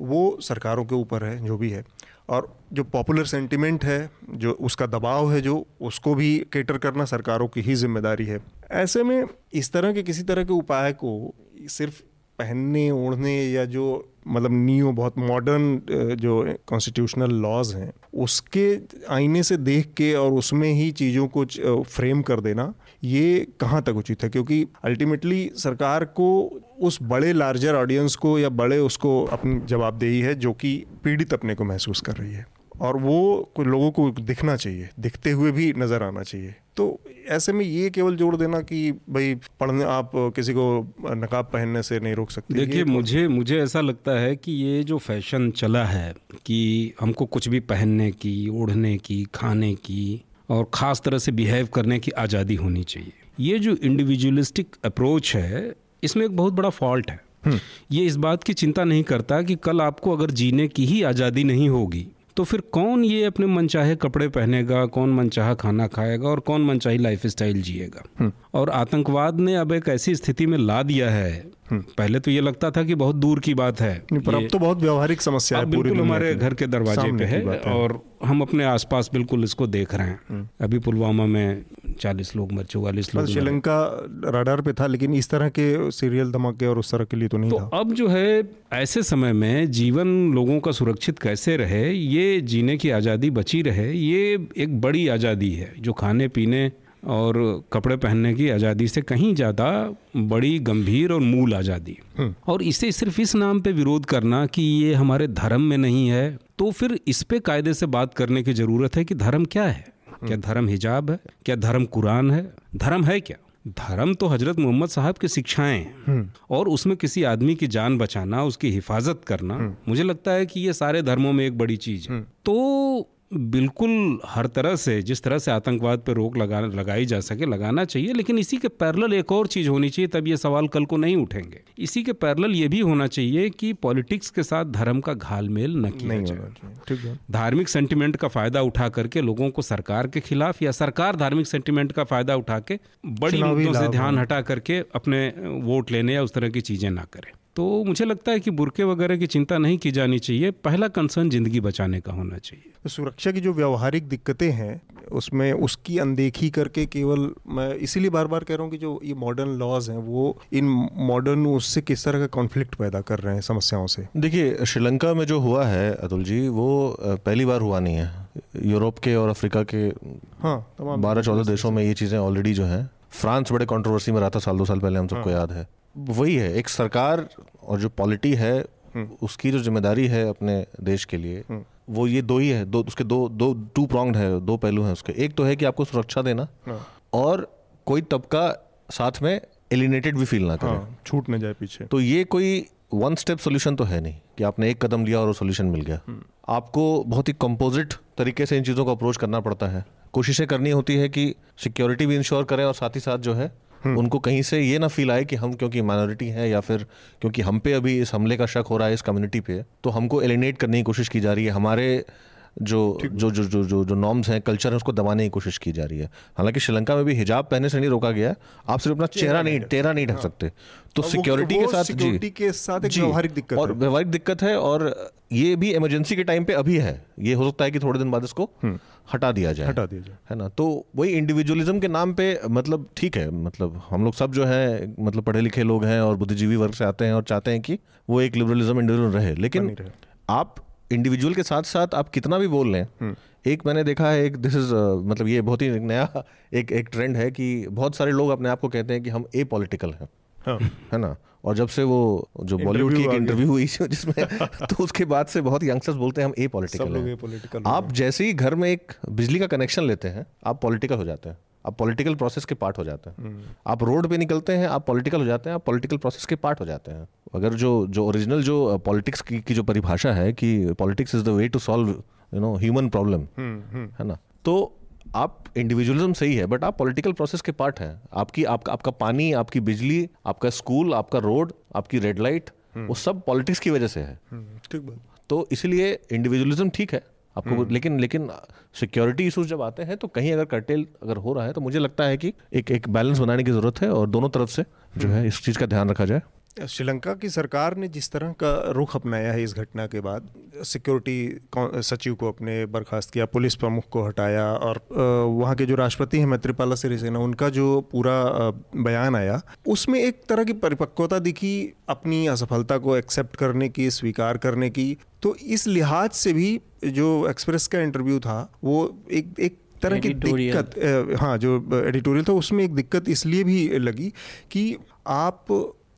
वो सरकारों के ऊपर है, जो भी है। और जो पॉपुलर सेंटिमेंट है, जो उसका दबाव है, जो उसको भी केटर करना सरकारों की ही ज़िम्मेदारी है। ऐसे में इस तरह के किसी तरह के उपाय को सिर्फ़ पहनने, ओढ़ने या जो मतलब न्यू बहुत मॉडर्न जो कॉन्स्टिट्यूशनल लॉज हैं, उसके आईने से देख के और उसमें ही चीज़ों को फ्रेम कर देना, ये कहाँ तक उचित है? क्योंकि अल्टीमेटली सरकार को उस बड़े लार्जर ऑडियंस को या बड़े उसको अपनी जवाबदेही है जो कि पीड़ित अपने को महसूस कर रही है। और वो लोगों को दिखना चाहिए दिखते हुए भी नज़र आना चाहिए। तो ऐसे में ये केवल जोड़ देना कि भाई पढ़ने आप किसी को नकाब पहनने से नहीं रोक सकते देखिए तो मुझे मुझे ऐसा लगता है कि ये जो फ़ैशन चला है कि हमको कुछ भी पहनने की ओढ़ने की खाने की और ख़ास तरह से बिहेव करने की आज़ादी होनी चाहिए। ये जो इंडिविजुअलिस्टिक अप्रोच है इसमें एक बहुत बड़ा फॉल्ट है। ये इस बात की चिंता नहीं करता कि कल आपको अगर जीने की ही आज़ादी नहीं होगी तो फिर कौन ये अपने मनचाहे कपड़े पहनेगा, कौन मनचाहा खाना खाएगा और कौन मनचाही लाइफ स्टाइल जिएगा। और आतंकवाद ने अब एक ऐसी स्थिति में ला दिया है। पहले तो ये लगता था कि बहुत दूर की बात है। पर अब तो बहुत व्यवहारिक समस्या है बिल्कुल हमारे घर के दरवाजे पे है, है। और हम अपने आसपास बिल्कुल इसको देख रहे हैं। हम्म। अभी पुलवामा में चालीस लोग मर चौवालीस लोग श्रीलंका राडार पे था लेकिन इस तरह के सीरियल धमाके और उस तरह के लिए तो नहीं तो था। अब जो है ऐसे समय में जीवन लोगों का सुरक्षित कैसे रहे ये जीने की आज़ादी बची रहे ये एक बड़ी आज़ादी है जो खाने पीने और कपड़े पहनने की आज़ादी से कहीं ज़्यादा बड़ी गंभीर और मूल आज़ादी। हम्म। और इसे सिर्फ़ इस नाम पे विरोध करना कि ये हमारे धर्म में नहीं है तो फिर इस पे कायदे से बात करने की ज़रूरत है कि धर्म क्या है? क्या हम्म। धर्म हिजाब है? क्या धर्म कुरान है? धर्म है क्या? धर्म तो हज़रत मोहम्मद साहब की शिक्षाएँ हैं। हम्म। और उसमें किसी आदमी की जान बचाना उसकी हिफाजत करना मुझे लगता है कि ये सारे धर्मों में एक बड़ी चीज़ है। तो बिल्कुल हर तरह से जिस तरह से आतंकवाद पर रोक लगा लगाई जा सके लगाना चाहिए लेकिन इसी के पैरेलल एक और चीज़ होनी चाहिए तब ये सवाल कल को नहीं उठेंगे। इसी के पैरेलल ये भी होना चाहिए कि पॉलिटिक्स के साथ धर्म का घालमेल न किया जाए। ठीक है। धार्मिक सेंटिमेंट का फ़ायदा उठा करके लोगों को सरकार के खिलाफ या सरकार धार्मिक सेंटिमेंट का फ़ायदा उठा के बड़ी मुद्दों से ध्यान हटा करके अपने वोट लेने या उस तरह की चीज़ें ना करें। तो मुझे लगता है कि बुरके वगैरह की चिंता नहीं की जानी चाहिए। पहला कंसर्न ज़िंदगी बचाने का होना चाहिए। तो सुरक्षा की जो व्यवहारिक दिक्कतें हैं उसमें उसकी अनदेखी करके केवल मैं इसीलिए बार बार कह रहा हूँ कि जो ये मॉडर्न लॉज हैं वो इन मॉडर्न उससे किस तरह का कॉन्फ्लिक्ट पैदा कर रहे हैं समस्याओं से? देखिए श्रीलंका में जो हुआ है अतुल जी वो पहली बार हुआ नहीं है। यूरोप के और अफ्रीका के हाँ बारह चौदह देशों में ये चीज़ें ऑलरेडी जो हैं। फ्रांस बड़े कंट्रोवर्सी में रहा था साल दो साल पहले हम सबको हाँ। याद है। वही है एक सरकार और जो पॉलिटी है हम्म। उसकी जो ज़िम्मेदारी है अपने देश के लिए हम्म। वो ये दो ही है दो उसके दो दो टू प्रॉन्ग है दो पहलू हैं उसके एक तो है कि आपको सुरक्षा देना हाँ। और कोई तबका साथ में एलिनेटेड भी फील ना करे हाँ, छूट न जाए पीछे तो ये कोई वन स्टेप सोल्यूशन तो है नहीं कि आपने एक कदम लिया और वो सोल्यूशन मिल गया हम्म। आपको बहुत ही कंपोजिट तरीके से इन चीज़ों को अप्रोच करना पड़ता है कोशिशें करनी होती है कि सिक्योरिटी भी इंश्योर करें और साथ ही साथ जो है। उनको कहीं से ये ना फील आए कि हम क्योंकि माइनॉरिटी हैं या फिर क्योंकि हम पे अभी इस हमले का शक हो रहा है इस कम्युनिटी पे तो हमको एलिनेट करने की कोशिश की जा रही है। हमारे जो जो जो जो जो जो नॉर्म्स हैं कल्चर है उसको दबाने की कोशिश की जा रही है। हालाँकि श्रीलंका में भी हिजाब पहनने से नहीं रोका गया आप सिर्फ़ अपना चेहरा नहीं चेहरा नहीं ढक हाँ। सकते। तो सिक्योरिटी के साथ सिक्योरिटी के साथ एक व्यवहारिक दिक्कत और व्यवहारिक दिक्कत है और ये भी इमरजेंसी के टाइम पे अभी है। ये हो सकता है कि थोड़े दिन बाद इसको हम्म। हटा दिया जाए। हटा दिया जाए। है ना? तो वही इंडिविजुअलिज्म के नाम पे मतलब ठीक है मतलब हम लोग सब जो है मतलब पढ़े लिखे लोग हैं और बुद्धिजीवी वर्ग से आते हैं और चाहते हैं कि वो एक लिबरलिज्म इंडिविजुअल रहे। लेकिन आप इंडिविजुअल के साथ साथ आप कितना भी बोल लें हम्म। एक मैंने देखा है एक दिस इज़ मतलब ये बहुत ही नया एक एक ट्रेंड है कि बहुत सारे लोग अपने आप को कहते हैं कि हम ए पॉलिटिकल हैं। हाँ। है ना? और जब से वो जो बॉलीवुड की एक इंटरव्यू हुई जिसमें तो उसके बाद से बहुत यंगस्टर्स बोलते हैं हम ए पॉलिटिकल हैं। आप जैसे ही घर में एक बिजली का कनेक्शन लेते हैं आप पॉलिटिकल हो जाते हैं। आप पॉलिटिकल प्रोसेस के पार्ट हो जाते हैं। हम्म। आप रोड पे निकलते हैं आप पॉलिटिकल हो जाते हैं आप पॉलिटिकल प्रोसेस के पार्ट हो जाते हैं। अगर जो जो ओरिजिनल जो पॉलिटिक्स की, की जो परिभाषा है कि politics is the way to solve you know human problem है ना? तो आप इंडिविजुअलिज्म सही है बट आप पॉलिटिकल प्रोसेस के पार्ट हैं। आपकी आपका आपका पानी आपकी बिजली आपका स्कूल आपका रोड आपकी रेड लाइट हम्म। वो सब पॉलिटिक्स की वजह से है। हम्म, ठीक बात। तो इसलिए इंडिविजुअलिज्म ठीक है। आपको hmm. लेकिन लेकिन सिक्योरिटी इशूज जब आते हैं तो कहीं अगर कर्टेल अगर हो रहा है तो मुझे लगता है कि एक एक बैलेंस बनाने की ज़रूरत है और दोनों तरफ़ से जो है इस चीज़ का ध्यान रखा जाए श्रीलंका की सरकार ने जिस तरह का रुख अपनाया है इस घटना के बाद सिक्योरिटी सचिव को अपने बर्खास्त किया पुलिस प्रमुख को हटाया और वहाँ के जो राष्ट्रपति हैं मैत्रीपाला सिरिसेना उनका जो पूरा बयान आया उसमें एक तरह की परिपक्वता दिखी अपनी असफलता को एक्सेप्ट करने की स्वीकार करने की। तो इस लिहाज से भी जो एक्सप्रेस का इंटरव्यू था वो एक एक तरह की दिक्कत हाँ जो एडिटोरियल था उसमें एक दिक्कत इसलिए भी लगी कि आप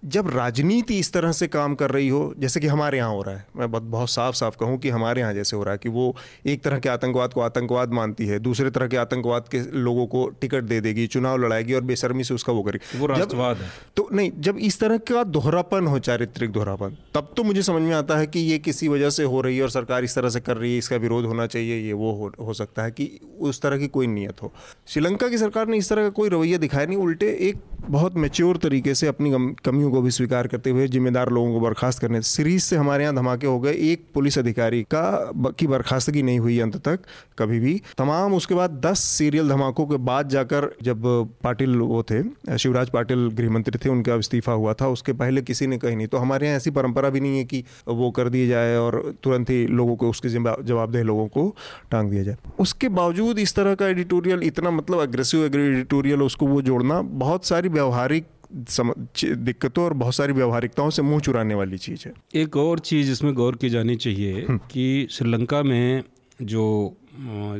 जब राजनीति इस तरह से काम कर रही हो जैसे कि हमारे यहाँ हो रहा है मैं बहुत बहुत साफ़ साफ़ कहूँ कि हमारे यहाँ जैसे हो रहा है कि वो एक तरह के आतंकवाद को आतंकवाद मानती है दूसरे तरह के आतंकवाद के लोगों को टिकट दे देगी चुनाव लड़ाएगी और बेशर्मी से उसका वो करेगी। वो राष्ट्रवाद है। तो नहीं जब इस तरह का दोहरापन हो चारित्रिक दोहरापन तब तो मुझे समझ में आता है कि ये किसी वजह से हो रही है और सरकार इस तरह से कर रही है इसका विरोध होना चाहिए ये वो हो, हो सकता है कि उस तरह की कोई नीयत हो। श्रीलंका की सरकार ने इस तरह का कोई रवैया दिखाया नहीं उल्टे एक बहुत मेच्योर तरीके से अपनी कमियों को भी स्वीकार करते हुए जिम्मेदार लोगों को बर्खास्त करने सीरीज़ से हमारे यहाँ धमाके हो गए। एक पुलिस अधिकारी का की बर्खास्तगी नहीं हुई अंत तक, कभी भी। तमाम उसके बाद दस सीरियल धमाकों के बाद जाकर जब पाटिल वो थे, शिवराज पाटिल गृह मंत्री थे, उनका इस्तीफा हुआ था। उसके पहले किसी ने कही नहीं। तो हमारे यहाँ ऐसी परंपरा भी नहीं है कि वो कर दिए जाए और तुरंत ही लोगों को उसके जवाबदेह लोगों को टांग दिया जाए। उसके बावजूद इस तरह का एडिटोरियल, इतना मतलब अग्रेसिव एडिटोरियल, उसको वो जोड़ना, बहुत सारी व्यवहारिक दिक्कतों और बहुत सारी व्यवहारिकताओं से मुँह चुराने वाली चीज़ है एक और चीज़ इसमें गौर की जानी चाहिए हम्म। कि श्रीलंका में जो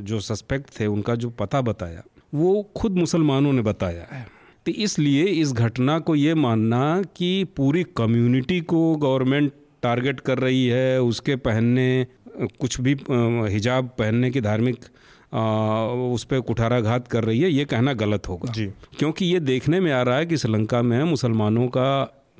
जो सस्पेक्ट थे उनका जो पता बताया वो खुद मुसलमानों ने बताया है तो इसलिए इस घटना को ये मानना कि पूरी कम्युनिटी को गवर्नमेंट टारगेट कर रही है उसके पहनने कुछ भी हिजाब पहनने की धार्मिक उस पर कुठाराघात कर रही है ये कहना गलत होगा जी क्योंकि ये देखने में आ रहा है कि श्रीलंका में मुसलमानों का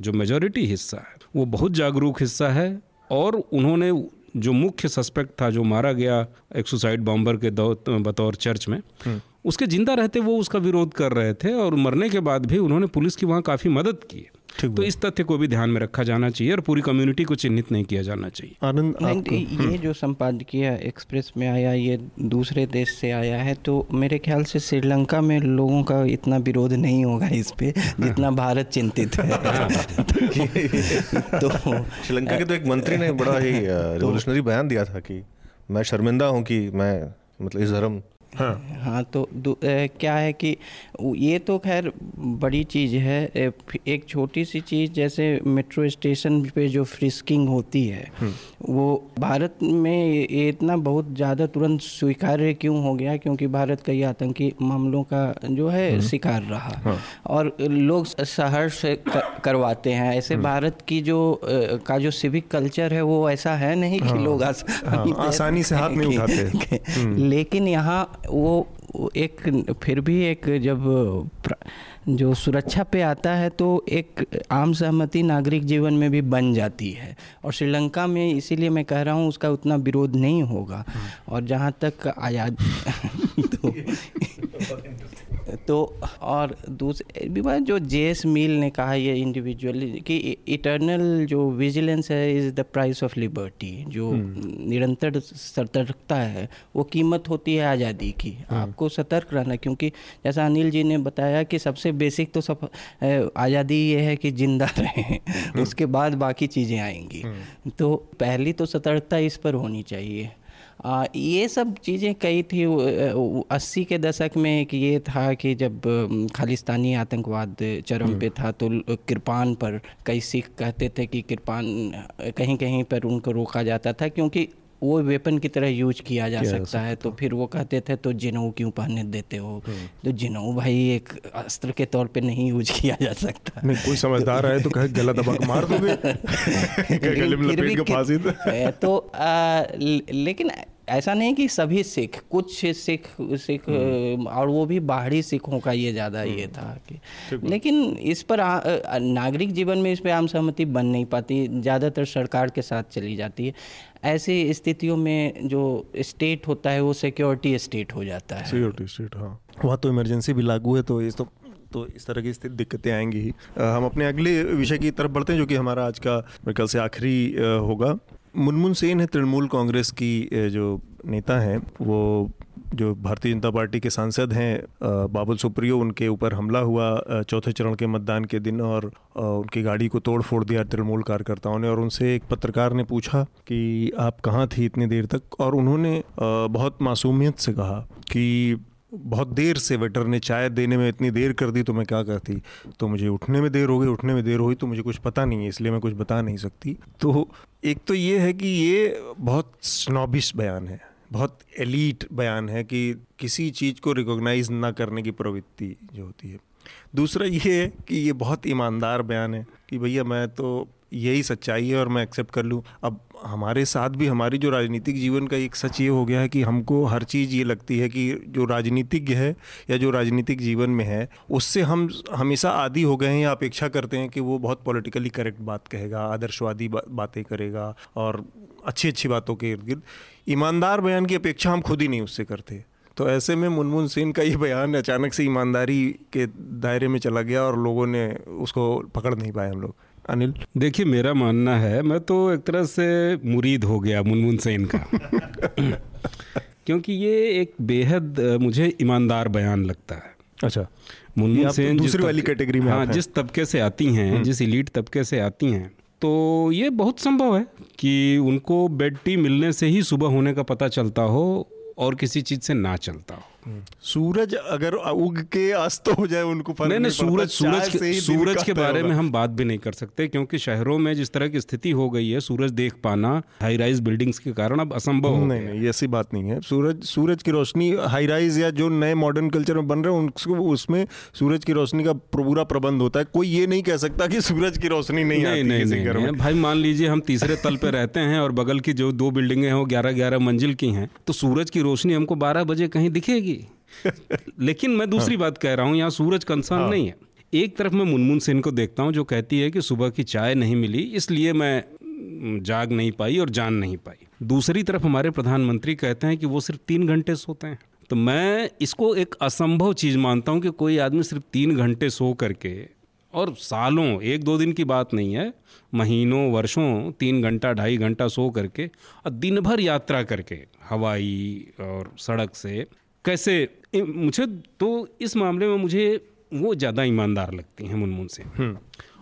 जो मेजोरिटी हिस्सा है वो बहुत जागरूक हिस्सा है और उन्होंने जो मुख्य सस्पेक्ट था जो मारा गया एक्सोसाइड सुसाइड बॉम्बर के दौर बतौर चर्च में हम्म। उसके ज़िंदा रहते वो उसका विरोध कर रहे थे और मरने के बाद भी उन्होंने पुलिस की वहाँ काफ़ी मदद की। तो इस तथ्य को भी ध्यान में रखा जाना चाहिए और पूरी कम्युनिटी को चिन्हित नहीं किया जाना चाहिए। आनंद ये हम्म। जो संपादकीय एक्सप्रेस में आया ये दूसरे देश से आया है तो मेरे ख्याल से श्रीलंका में लोगों का इतना विरोध नहीं होगा इस पे जितना भारत चिंतित है। तो श्रीलंका के तो एक मंत्री ने बड़ा ही रिवोल्यूशनरी तो, बयान दिया था कि मैं शर्मिंदा हूँ कि मैं मतलब इस धर्म हाँ हाँ तो ए, क्या है कि ये तो खैर बड़ी चीज़ है ए, एक छोटी सी चीज़ जैसे मेट्रो स्टेशन पे जो फ्रिस्किंग होती है हम्म। वो भारत में ये इतना बहुत ज़्यादा तुरंत स्वीकार्य क्यों हो गया क्योंकि भारत कई आतंकी मामलों का जो है हम्म। शिकार रहा हाँ। और लोग शहर से करवाते हैं ऐसे हम्म। भारत की जो का जो सिविक कल्चर है वो ऐसा है नहीं कि हाँ। लोग हाँ, आसानी से हाथ में उठाते लेकिन यहाँ वो एक फिर भी एक जब जो सुरक्षा पे आता है तो एक आम सहमति नागरिक जीवन में भी बन जाती है। और श्रीलंका में इसीलिए मैं कह रहा हूँ उसका उतना विरोध नहीं होगा। और जहाँ तक आज़ाद तो तो और दूसरी बात जो जे एस मिल ने कहा ये इंडिविजुअली कि इटर्नल जो विजिलेंस है is the price of liberty जो हम्म। निरंतर सतर्कता है वो कीमत होती है आज़ादी की हम्म। आपको सतर्क रहना क्योंकि जैसा अनिल जी ने बताया कि सबसे बेसिक तो सब आज़ादी ये है कि ज़िंदा रहें हम्म। उसके बाद बाकी चीज़ें आएँगी तो पहली तो सतर्कता इस पर होनी चाहिए आ, ये सब चीज़ें कई थी अस्सी के दशक में एक ये था कि जब खालिस्तानी आतंकवाद चरम हम्म। पे था तो कृपान पर कई सिख कहते थे कि कृपान कहीं कहीं पर उनको रोका जाता था क्योंकि वो वेपन की तरह यूज़ किया जा सकता सकता है। तो फिर वो कहते थे तो जिनऊ क्यों पहने देते हो? हम्म। तो जिनऊ भाई एक अस्त्र के तौर पे नहीं यूज़ किया जा सकता। नहीं कोई समझदार है तो कहे गला दबा मार दोगे? तो आ, लेकिन ऐसा नहीं कि सभी सिख कुछ सिख सिख हम्म। और वो भी बाहरी सिखों का ये ज़्यादा ये हम्म। था कि लेकिन इस पर आ, नागरिक जीवन में इस पर आम सहमति बन नहीं पाती ज़्यादातर सरकार के साथ चली जाती है। ऐसी स्थितियों में जो स्टेट होता है वो सिक्योरिटी स्टेट हो जाता है। सिक्योरिटी स्टेट हाँ। वहाँ तो इमरजेंसी भी लागू है तो इस तो तो इस तरह की स्थिति दिक्कतें आएँगी ही। हम अपने अगले विषय की तरफ़ बढ़ते हैं जो कि हमारा आज का मेरे ख्याल से आखिरी होगा। मुनमुन सेन है तृणमूल कांग्रेस की जो नेता हैं, वो जो भारतीय जनता पार्टी के सांसद हैं बाबुल सुप्रियो, उनके ऊपर हमला हुआ चौथे चरण के मतदान के दिन और उनकी गाड़ी को तोड़ फोड़ दिया तृणमूल कार्यकर्ताओं ने और उनसे एक पत्रकार ने पूछा कि आप कहाँ थी इतनी देर तक? और उन्होंने बहुत मासूमियत से कहा कि बहुत देर से वेटर ने चाय देने में इतनी देर कर दी तो मैं क्या करती? तो मुझे उठने में देर हो गई, उठने में देर हुई तो मुझे कुछ पता नहीं है, इसलिए मैं कुछ बता नहीं सकती। तो एक तो ये है कि ये बहुत स्नॉबिश बयान है, बहुत एलीट बयान है कि किसी चीज़ को रिकॉग्नाइज ना करने की प्रवृत्ति जो होती है। दूसरा ये है कि ये बहुत ईमानदार बयान है कि भैया मैं तो यही सच्चाई है और मैं एक्सेप्ट कर लूँ। अब हमारे साथ भी हमारी जो राजनीतिक जीवन का एक सच ये हो गया है कि हमको हर चीज़ ये लगती है कि जो राजनीतिज्ञ है या जो राजनीतिक जीवन में है उससे हम हमेशा आदि हो गए हैं या अपेक्षा करते हैं कि वो बहुत पॉलिटिकली करेक्ट बात कहेगा आदर्शवादी बा, बातें करेगा और अच्छी अच्छी बातों के इर्द गिर्द ईमानदार बयान की अपेक्षा हम खुद ही नहीं उससे करते। तो ऐसे में मुनमुन सेन का ये बयान अचानक से ईमानदारी के दायरे में चला गया और लोगों ने उसको पकड़ नहीं पाए हम लोग। अनिल? देखिए मेरा मानना है मैं तो एक तरह से मुरीद हो गया मुनमुन सेन का। क्योंकि ये एक बेहद मुझे ईमानदार बयान लगता है। अच्छा। मुनमुन तो सेन दूसरी वाली कैटेगरी में हाँ जिस तबके से आती हैं हम्म। जिस इलीट तबके से आती हैं तो ये बहुत संभव है कि उनको बेड टी मिलने से ही सुबह होने का पता चलता हो और किसी चीज़ से ना चलता हो। सूरज अगर उग के अस्त हो जाए उनको नहीं नहीं सूरज सूरज के सूरज के बारे में हम बात भी नहीं कर सकते क्योंकि शहरों में जिस तरह की स्थिति हो गई है सूरज देख पाना हाई राइज बिल्डिंग्स के कारण अब असंभव नहीं नहीं ऐसी बात नहीं है। सूरज सूरज की रोशनी हाई राइज या जो नए मॉडर्न कल्चर में बन रहे हैं उनको उसमें सूरज की रोशनी का पूरा प्रबंध होता है। कोई ये नहीं कह सकता कि सूरज की रोशनी नहीं नहीं, नहीं, नहीं भाई मान लीजिए हम तीसरे तल पे रहते हैं और बगल की जो दो बिल्डिंगे हैं वो ग्यारह ग्यारह मंजिल की हैं तो सूरज की रोशनी हमको बारह बजे कहीं दिखेगी? लेकिन मैं दूसरी हाँ। बात कह रहा हूँ यहाँ सूरज कंसर्न हाँ। नहीं है एक तरफ़ मैं मुनमुन सेन को देखता हूँ जो कहती है कि सुबह की चाय नहीं मिली इसलिए मैं जाग नहीं पाई और जान नहीं पाई दूसरी तरफ़ हमारे प्रधानमंत्री कहते हैं कि वो सिर्फ़ तीन घंटे सोते हैं तो मैं इसको एक असंभव चीज़ मानता हूँ कि कोई आदमी सिर्फ़ तीन घंटे सो करके और सालों एक दो दिन की बात नहीं है महीनों वर्षों तीन घंटा ढाई घंटा सो करके और दिन भर यात्रा करके हवाई और सड़क से कैसे मुझे तो इस मामले में मुझे वो ज़्यादा ईमानदार लगती हैं मुनमुन से हम्म।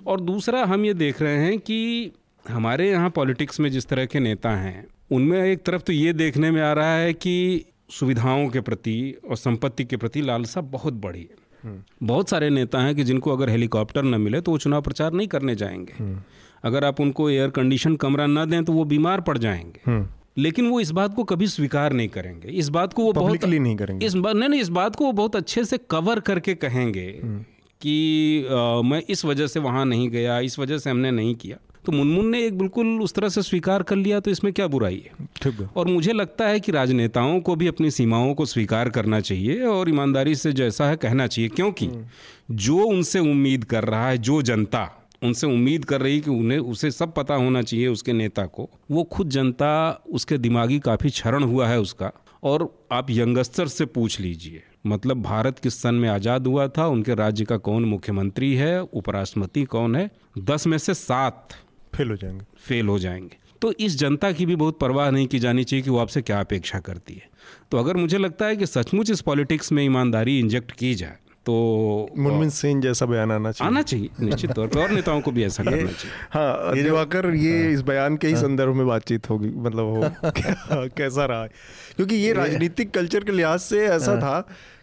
और दूसरा हम ये देख रहे हैं कि हमारे यहाँ पॉलिटिक्स में जिस तरह के नेता हैं उनमें एक तरफ़ तो ये देखने में आ रहा है कि सुविधाओं के प्रति और संपत्ति के प्रति लालसा बहुत बड़ी है हम्म। बहुत सारे नेता हैं कि जिनको अगर हेलीकॉप्टर न मिले तो वो चुनाव प्रचार नहीं करने जाएँगे हम्म। अगर आप उनको एयर कंडीशन कमरा न दें तो वो बीमार पड़ जाएँगे लेकिन वो इस बात को कभी स्वीकार नहीं करेंगे। इस बात को वो बहुत नहीं करेंगे। इस बात नहीं नहीं इस बात को वो बहुत अच्छे से कवर करके कहेंगे हम्म। कि आ, मैं इस वजह से वहाँ नहीं गया इस वजह से हमने नहीं किया। तो मुनमुन ने एक बिल्कुल उस तरह से स्वीकार कर लिया तो इसमें क्या बुराई है? ठीक है। और मुझे लगता है कि राजनेताओं को भी अपनी सीमाओं को स्वीकार करना चाहिए और ईमानदारी से जैसा है कहना चाहिए क्योंकि हम्म। जो उनसे उम्मीद कर रहा है जो जनता उनसे उम्मीद कर रही कि उन्हें उसे सब पता होना चाहिए उसके नेता को। वो खुद जनता उसके दिमागी काफ़ी क्षरण हुआ है उसका। और आप यंगस्टर से पूछ लीजिए मतलब भारत किस सन में आज़ाद हुआ था उनके राज्य का कौन मुख्यमंत्री है उपराष्ट्रपति कौन है दस में से सात फेल हो जाएँगे। फेल हो जाएँगे। तो इस जनता की भी बहुत परवाह नहीं की जानी चाहिए कि वो आपसे क्या अपेक्षा करती है। तो अगर मुझे लगता है कि सचमुच इस पॉलिटिक्स में ईमानदारी इंजेक्ट की जाए तो मुनमिन सेन जैसा बयान आना चाहिए। आना चाहिए निश्चित तौर पर और नेताओं को भी ऐसा करना चाहिए। हाँ दिवाकर ये इस बयान के ही संदर्भ में बातचीत होगी मतलब हो कैसा रहा है? क्योंकि ये राजनीतिक कल्चर के लिहाज से ऐसा था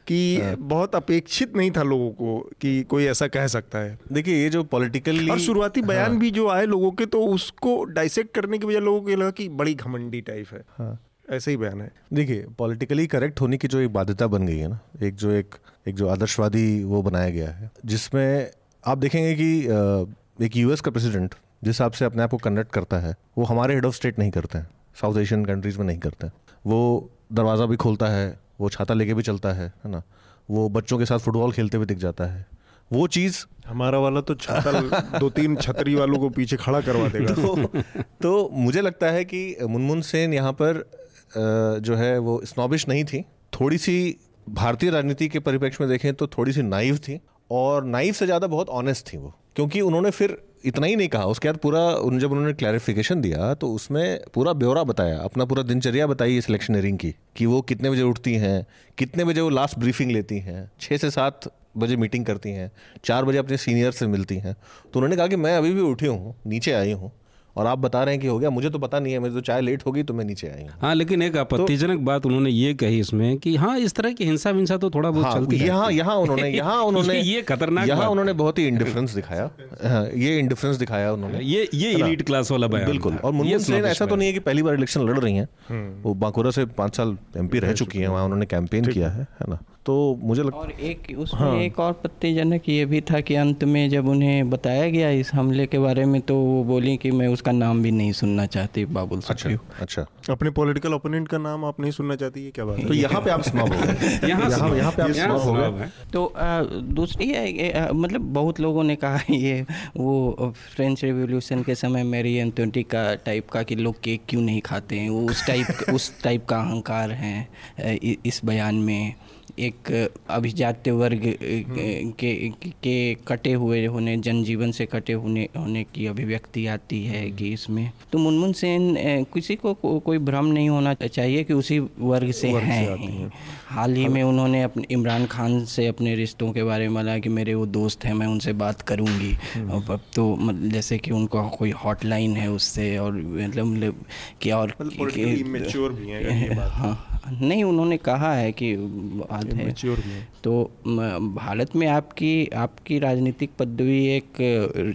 कि बहुत अपेक्षित नहीं था लोगों को कि कोई ऐसा कह सकता है। देखिए ये जो पॉलिटिकली और शुरुआती बयान भी जो आए लोगों के तो उसको डाइसेक्ट करने की वजह लोगों को ये लगा कि बड़ी घमंडी टाइप है। हाँ। ऐसे ही बयान है। देखिए पॉलिटिकली करेक्ट होने की जो एक बाध्यता बन गई है ना एक जो एक एक जो आदर्शवादी वो बनाया गया है जिसमें आप देखेंगे कि एक यूएस का प्रेसिडेंट जिस हिसाब से अपने आप को कंडक्ट करता है वो हमारे हेड ऑफ़ स्टेट नहीं करते हैं साउथ एशियन कंट्रीज़ में नहीं करते हैं। वो दरवाज़ा भी खोलता है वो छाता लेके भी चलता है है ना? वो बच्चों के साथ फुटबॉल खेलते हुए दिख जाता है। वो चीज़ हमारा वाला तो छाता दो तीन छतरी वालों को पीछे खड़ा करवा देगा। तो, तो मुझे लगता है कि मुनमुन सेन यहाँ पर जो है वो स्नॉबिश नहीं थी। थोड़ी सी भारतीय राजनीति के परिप्रेक्ष्य में देखें तो थोड़ी सी नाइव थी और नाइव से ज़्यादा बहुत ऑनेस्ट थी वो, क्योंकि उन्होंने फिर इतना ही नहीं कहा। उसके बाद पूरा उन, जब उन्होंने क्लैरिफिकेशन दिया तो उसमें पूरा ब्यौरा बताया, अपना पूरा दिनचर्या बताई इस इलेक्शनरिंग की, कि वो कितने बजे उठती हैं, कितने बजे वो लास्ट ब्रीफिंग लेती हैं छः से सात बजे मीटिंग करती हैं, चार बजे अपने सीनियर से मिलती हैं। तो उन्होंने कहा कि मैं अभी भी उठी हूँ, नीचे आई हूँ और आप बता रहे हैं कि हो गया मुझे तो पता नहीं है मेरी तो चाय लेट होगी तो मैं नीचे आई हाँ। लेकिन एक आपत्तिजनक तो, बात उन्होंने ये कही इसमें कि हाँ इस तरह की हिंसा विंसा तो थोड़ा बहुत हाँ, चलती यहाँ यहाँ उन्होंने यहाँ उन्होंने ये खतरनाक यहाँ उन्होंने बहुत ही इंडिफरेंस दिखाया। हाँ, ये इंडिफरेंस दिखाया उन्होंने। ये ये इलीट क्लास वाला बयान बिल्कुल। और मुनमुन सेन ऐसा तो नहीं है। कि पहली बार इलेक्शन लड़ रही हैं। हम्म। वो बांकुरा से पाँच साल एमपी रह चुकी हैं वहाँ उन्होंने कैंपेन किया है है ना? तो मुझे लगता और एक उसमें हाँ। एक और पत्तेजनक ये भी था कि अंत में जब उन्हें बताया गया इस हमले के बारे में तो वो बोली कि मैं उसका नाम भी नहीं सुनना चाहती बाबुल अच्छा अच्छा। अपने पॉलिटिकल ओपोनेंट का नाम आप नहीं सुनना चाहती है क्या बात तो यहाँ पे आप स्नॉब हो गए। यहाँ यहाँ पे आप स्नॉब हो गए। तो दूसरी है मतलब बहुत लोगों ने कहा ये वो फ्रेंच रेवोल्यूशन के समय मेरी एंटोटी का टाइप का कि लोग केक क्यों नहीं खाते हैं? वो उस टाइप उस टाइप का अहंकार है इस बयान में। एक अभिजात्य वर्ग के के कटे हुए होने जनजीवन से कटे होने होने की अभिव्यक्ति आती है कि इसमें। तो मुनमुन सेन किसी को को, कोई भ्रम नहीं होना चाहिए कि उसी वर्ग से वर्ग हैं। हाल ही में उन्होंने अपने इमरान खान से अपने रिश्तों के बारे में बोला कि मेरे वो दोस्त हैं मैं उनसे बात करूँगी। हम्म। तो जैसे कि उनका कोई हॉटलाइन है उससे और मतलब कि और मतलब भी हैं हाँ। नहीं उन्होंने कहा है कि बात है। तो भारत में आपकी आपकी राजनीतिक पदवी एक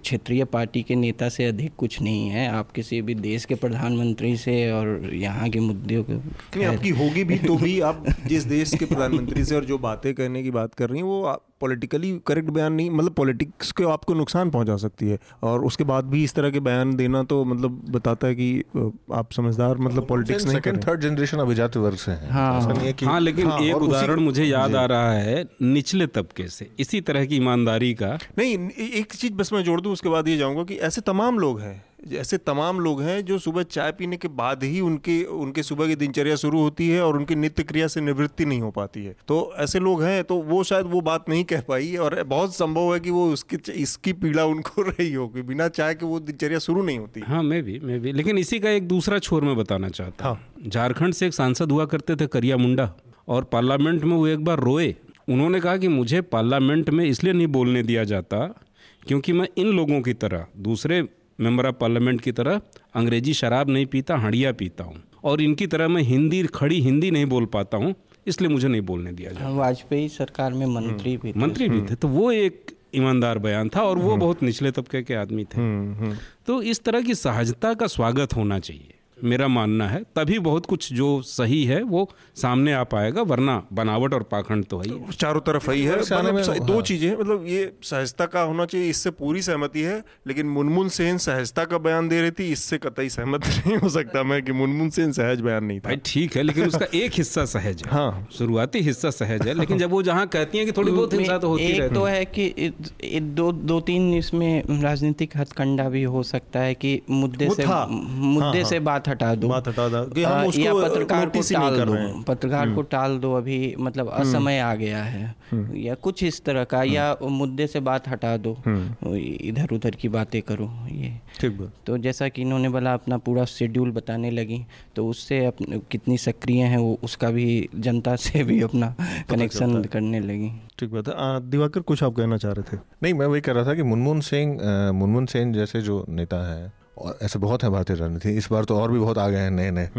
क्षेत्रीय पार्टी के नेता से अधिक कुछ नहीं है। आप किसी भी देश के प्रधानमंत्री से और यहाँ के मुद्दों के आपकी होगी भी तो भी आप जिस देश के प्रधानमंत्री से और जो बातें करने की बात कर रही हैं वो पॉलिटिकली करेक्ट बयान नहीं मतलब पॉलिटिक्स को आपको नुकसान पहुँचा सकती है। और उसके बाद भी इस तरह के बयान देना तो मतलब बताता है कि आप समझदार मतलब पॉलिटिक्स नहीं सेकंड थर्ड जनरेशन अभिजात वर्ग से हैं। हाँ, हाँ, हाँ लेकिन हाँ, एक उदाहरण मुझे याद आ रहा है निचले तबके से। इसी तरह की ईमानदारी का नहीं एक चीज़ बस मैं जोड़ दूँ उसके बाद ये जाऊँगा कि ऐसे तमाम लोग हैं ऐसे तमाम लोग हैं जो सुबह चाय पीने के बाद ही उनके उनके सुबह की दिनचर्या शुरू होती है और उनकी नित्य क्रिया से निवृत्ति नहीं हो पाती है। तो ऐसे लोग हैं तो वो शायद वो बात नहीं कह पाई और बहुत संभव है कि वो उसकी इसकी पीड़ा उनको रही होगी बिना चाय के वो दिनचर्या शुरू नहीं होती। हाँ मैं भी मैं भी। लेकिन इसी का एक दूसरा छोर में बताना चाहता हूँ। हाँ। झारखंड से एक सांसद हुआ करते थे करिया मुंडा और पार्लियामेंट में वो एक बार रोए। उन्होंने कहा कि मुझे पार्लियामेंट में इसलिए नहीं बोलने दिया जाता क्योंकि मैं इन लोगों की तरह दूसरे मेंबर ऑफ़ पार्लियामेंट की तरह अंग्रेज़ी शराब नहीं पीता हड़िया पीता हूँ। और इनकी तरह मैं हिंदी खड़ी हिंदी नहीं बोल पाता हूँ इसलिए मुझे नहीं बोलने दिया जाए वाजपेयी सरकार में मंत्री भी थे। मंत्री भी थे तो वो एक ईमानदार बयान था और वो हम्म। बहुत निचले तबके के आदमी थे। हम्म, हम्म। तो इस तरह की सहजता का स्वागत होना चाहिए। मेरा मानना है तभी बहुत कुछ जो सही है वो सामने आ पाएगा वरना बनावट और पाखंड तो है तो चारों तरफ़ ही है मतलब दो हाँ। चीज़ें मतलब ये सहजता का होना चाहिए इससे पूरी सहमति है लेकिन मुनमुन सेन सहजता का बयान दे रही थी इससे कतई सहमत नहीं हो सकता मैं कि मुनमुन सेन सहज बयान नहीं था। ठीक है लेकिन उसका एक हिस्सा सहज है। हाँ। शुरुआती हिस्सा सहज है लेकिन जब वो जहाँ कहती है कि थोड़ी बहुत हिंसा तो होती है तो है। कि दो दो तीन इसमें राजनीतिक हथकंडा भी हो सकता है कि मुद्दे से मुद्दे हाँ, से बात हटा दो। बात हटा दो। कि हम उसको या पत्रकार को टाल दो। पत्रकार को टाल दो अभी मतलब असमय आ गया है। या कुछ इस तरह का या मुद्दे से बात हटा दो। इधर उधर की बातें करो ये। ठीक तो जैसा कि इन्होंने बोला अपना पूरा शेड्यूल बताने लगी तो उससे कितनी सक्रिय हैं वो उसका भी जनता से भी अपना कनेक्शन करने लगी। ठीक बात है। दिवाकर कुछ आप कहना चाह रहे थे? नहीं मैं वही कह रहा था कि मुनमुन सिंह मुनमुन सेन जैसे जो नेता हैं और ऐसे बहुत हैं भारतीय राजनीति इस बार तो और भी बहुत आ गए हैं नए नए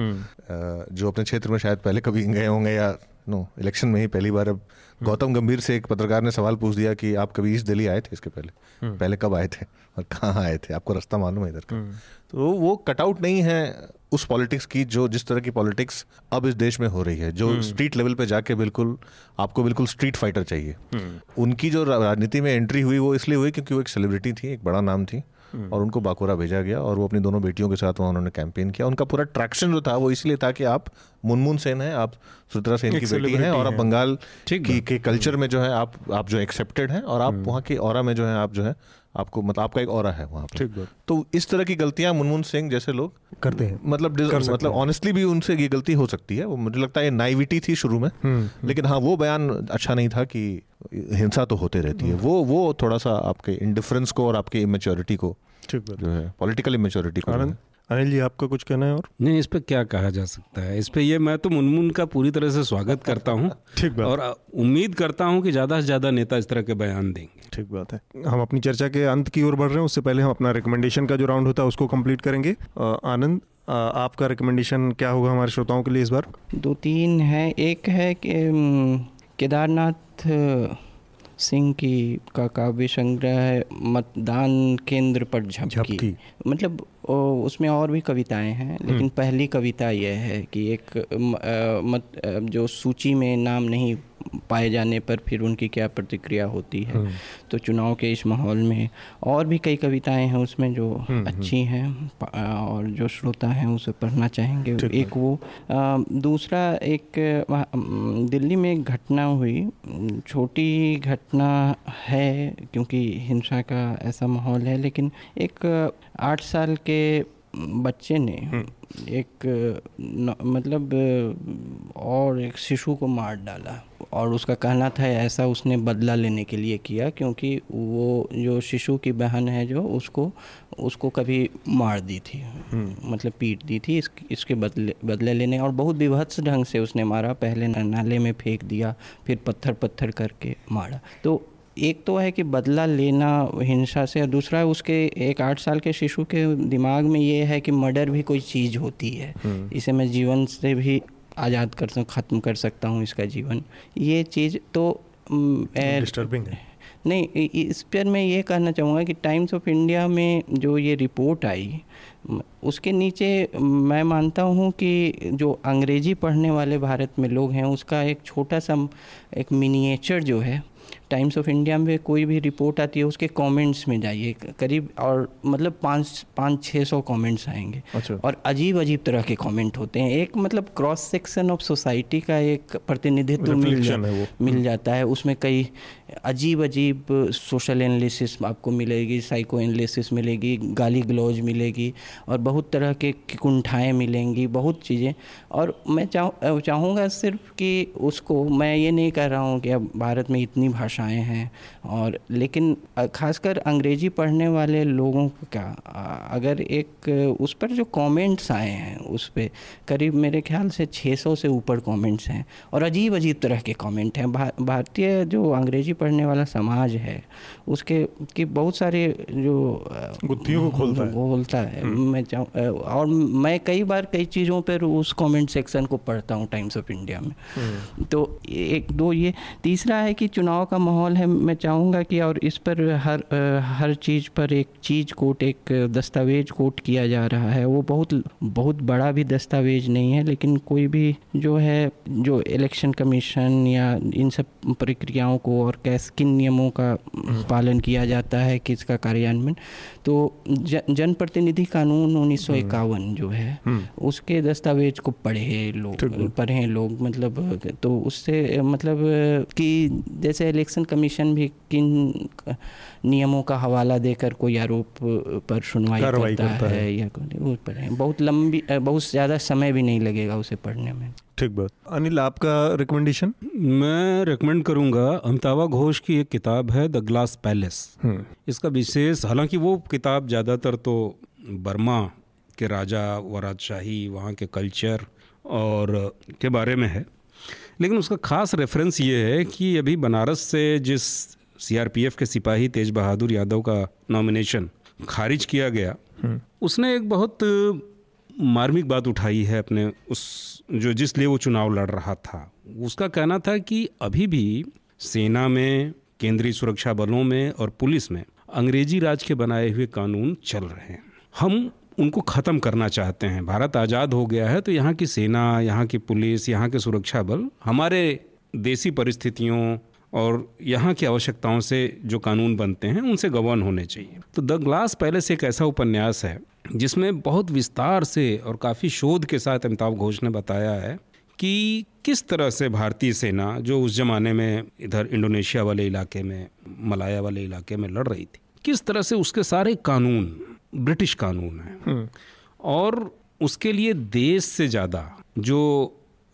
जो अपने क्षेत्र में शायद पहले कभी गए होंगे या नो इलेक्शन में ही पहली बार अब गौतम गंभीर से एक पत्रकार ने सवाल पूछ दिया कि आप कभी ईस्ट दिल्ली आए थे इसके पहले? पहले कब आए थे? और कहाँ आए थे? आपको रास्ता मालूम है इधर का? तो वो कटआउट नहीं है उस पॉलिटिक्स की जो जिस तरह की पॉलिटिक्स अब इस देश में हो रही है। जो स्ट्रीट लेवल पे जाके बिल्कुल आपको बिल्कुल स्ट्रीट फाइटर चाहिए। उनकी जो राजनीति में एंट्री हुई वो इसलिए हुई क्योंकि वो एक सेलिब्रिटी थी एक बड़ा नाम थी। और उनको बाकोरा भेजा गया और वो अपनी दोनों बेटियों के साथ वहाँ उन्होंने कैंपेन किया। उनका पूरा ट्रैक्शन जो था वो इसलिए था कि आप मुनमुन सेन हैं आप सुत्रा सेन की बेटी हैं और आप बंगाल की के कल्चर में जो है आप आप जो एक्सेप्टेड हैं और आप वहाँ के और में जो है आप जो है आपको मतलब आपका एक और है वहाँ पर तो इस तरह की गलतियाँ मुनमुन सिंह जैसे लोग करते हैं। मतलब कर मतलब ऑनेस्टली भी उनसे ये गलती हो सकती है। वो मुझे लगता है नाइविटी थी शुरू में। लेकिन हाँ वो बयान अच्छा नहीं था कि हिंसा तो होते रहती है। वो वो थोड़ा सा आपके इंडिफरेंस को और आपके इमेच्योरिटी को ठीक है पॉलिटिकल इमेच्योरिटी को अनिल जी आपका कुछ कहना है और? नहीं इस पर क्या कहा जा सकता है? इस पे ये मैं तो मुनमुन का पूरी तरह से स्वागत करता हूँ ठीक बात। और उम्मीद करता हूँ कि ज़्यादा से ज़्यादा नेता इस तरह के बयान देंगे। ठीक बात है। हम अपनी चर्चा के अंत की ओर बढ़ रहे हैं। उससे पहले हम अपना रिकमेंडेशन का जो राउंड होता है उसको कंप्लीट करेंगे। आनंद आपका रिकमेंडेशन क्या होगा हमारे श्रोताओं के लिए इस बार? दो तीन है। एक है कि केदारनाथ सिंह की का काव्य संग्रह है मतदान केंद्र पर झपकी। मतलब उसमें और भी कविताएँ हैं लेकिन पहली कविता यह है कि एक मत जो सूची में नाम नहीं पाए जाने पर फिर उनकी क्या प्रतिक्रिया होती है। तो चुनाव के इस माहौल में और भी कई कविताएँ हैं उसमें जो अच्छी हैं और जो श्रोता हैं उसे पढ़ना चाहेंगे। एक वो दूसरा एक दिल्ली में एक घटना हुई। छोटी घटना है क्योंकि हिंसा का ऐसा माहौल है लेकिन एक आठ साल के बच्चे ने एक न, मतलब और एक शिशु को मार डाला। और उसका कहना था ऐसा उसने बदला लेने के लिए किया क्योंकि वो जो शिशु की बहन है जो उसको उसको कभी मार दी थी। मतलब पीट दी थी इस, इसके बदले बदले लेने। और बहुत विभत्स ढंग से उसने मारा। पहले नाले में फेंक दिया फिर पत्थर पत्थर करके मारा। तो एक तो है कि बदला लेना हिंसा से और दूसरा है उसके एक आठ साल के शिशु के दिमाग में ये है कि मर्डर भी कोई चीज़ होती है। इसे मैं जीवन से भी आज़ाद कर सकूँ ख़त्म कर सकता हूँ इसका जीवन। ये चीज़ तो डिस्टर्बिंग है। नहीं इस पर मैं ये कहना चाहूँगा कि टाइम्स ऑफ़ इंडिया में जो ये रिपोर्ट आई उसके नीचे मैं मानता हूँ कि जो अंग्रेज़ी पढ़ने वाले भारत में लोग हैं उसका एक छोटा सा एक मिनिएचर जो है टाइम्स ऑफ़ इंडिया में कोई भी रिपोर्ट आती है उसके कमेंट्स में जाइए। करीब और मतलब पाँच पाँच छः सौ कॉमेंट्स आएँगे। अच्छा। और अजीब अजीब तरह के कमेंट होते हैं। एक मतलब क्रॉस सेक्शन ऑफ़ सोसाइटी का एक प्रतिनिधित्व मिल जा, मिल जाता है। उसमें कई अजीब अजीब सोशल एनालिसिस आपको मिलेगी साइको एनालिसिस मिलेगी गाली ग्लोज मिलेगी और बहुत तरह के कुंठाएँ मिलेंगी बहुत चीज़ें। और मैं चाहूँ चाहूँगा सिर्फ़ कि उसको मैं ये नहीं कह रहा हूँ कि अब भारत में इतनी भाषाएँ हैं और लेकिन खासकर अंग्रेज़ी पढ़ने वाले लोगों का अगर एक उस पर जो कमेंट्स आए हैं उस पर करीब मेरे ख्याल से 600 से ऊपर कमेंट्स हैं और अजीब अजीब तरह के कमेंट हैं। भा, भारतीय जो अंग्रेज़ी पढ़ने वाला समाज है उसके की बहुत सारे जो गुत्थियों को खोलता है। बोलता है। मैं चाहूँ और मैं कई बार कई चीज़ों पर उस कमेंट सेक्शन को पढ़ता हूँ टाइम्स ऑफ़ इंडिया में। तो एक दो ये तीसरा है कि चुनाव का माहौल है मैं चाहूँगा कि और इस पर हर हर चीज़ पर एक चीज़ कोट एक दस्तावेज़ कोट किया जा रहा है। वो बहुत बहुत बड़ा भी दस्तावेज़ नहीं है लेकिन कोई भी जो है जो इलेक्शन कमीशन या इन सब प्रक्रियाओं को और कैस किन नियमों का पालन किया जाता है किसका कार्यान्वयन। तो जनप्रतिनिधि कानून उन्नीस सौ इक्यावन जो है उसके दस्तावेज़ को पढ़े लोग पढ़े लोग मतलब तो उससे मतलब कि जैसे इलेक्शन कमीशन भी किन नियमों का हवाला देकर कोई आरोप पर सुनवाई करता, करता है, है या वो पढ़े बहुत लंबी बहुत ज़्यादा समय भी नहीं लगेगा उसे पढ़ने में। ठीक बात। अनिल आपका रिकमेंडेशन मैं रिकमेंड करूँगा अमिताभा घोष की एक किताब है द ग्लास पैलेस इसका विशेष हालाँकि वो किताब ज़्यादातर तो बर्मा के राजा व राजशाही वहाँ के कल्चर और के बारे में है। लेकिन उसका ख़ास रेफरेंस ये है कि अभी बनारस से जिस सीआरपीएफ के सिपाही तेज बहादुर यादव का नॉमिनेशन खारिज किया गया हम्म। उसने एक बहुत मार्मिक बात उठाई है अपने उस जो जिसलिए वो चुनाव लड़ रहा था, उसका कहना था कि अभी भी सेना में, केंद्रीय सुरक्षा बलों में और पुलिस में अंग्रेज़ी राज के बनाए हुए कानून चल रहे हैं। हम उनको ख़त्म करना चाहते हैं। भारत आज़ाद हो गया है तो यहाँ की सेना, यहाँ की पुलिस, यहाँ के सुरक्षा बल, हमारे देसी परिस्थितियों और यहाँ की आवश्यकताओं से जो कानून बनते हैं उनसे गवर्न होने चाहिए तो द ग्लास पैलेस एक ऐसा उपन्यास है जिसमें बहुत विस्तार से और काफ़ी शोध के साथ अमिताभ घोष ने बताया है कि किस तरह से भारतीय सेना जो उस ज़माने में इधर इंडोनेशिया वाले इलाके में मलाया वाले इलाके में लड़ रही थी किस तरह से उसके सारे कानून ब्रिटिश कानून है हम्म। और उसके लिए देश से ज़्यादा जो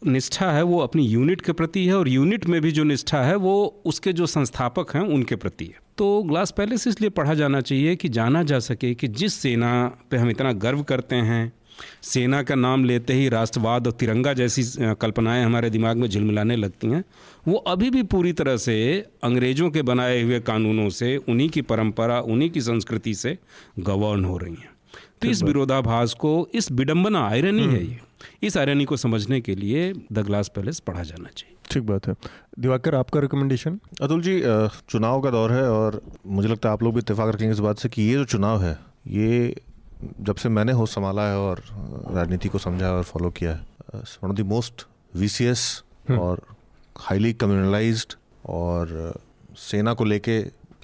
निष्ठा है वो अपनी यूनिट के प्रति है और यूनिट में भी जो निष्ठा है वो उसके जो संस्थापक हैं उनके प्रति है। तो ग्लास पैलेस इसलिए पढ़ा जाना चाहिए कि जाना जा सके कि जिस सेना पे हम इतना गर्व करते हैं सेना का नाम लेते ही राष्ट्रवाद और तिरंगा जैसी कल्पनाएँ हमारे दिमाग में झिलमिलाने लगती हैं वो अभी भी पूरी तरह से अंग्रेज़ों के बनाए हुए कानूनों से उन्हीं की परंपरा उन्हीं की संस्कृति से गवर्न हो रही हैं। तो इस विरोधाभास को इस विडम्बना आयरनी है हम्म। ये। इस आयरनी को समझने के लिए द ग्लास पैलेस पढ़ा जाना चाहिए। ठीक बात है। दिवाकर आपका रिकमेंडेशन अतुल जी चुनाव का दौर है और मुझे लगता है आप लोग भी इतफाक रखेंगे इस बात से कि ये जो चुनाव है ये जब से मैंने होश संभाला है और राजनीति को समझा और फॉलो किया है one of the most VCS और हाईली कम्युनलाइज्ड और सेना को लेके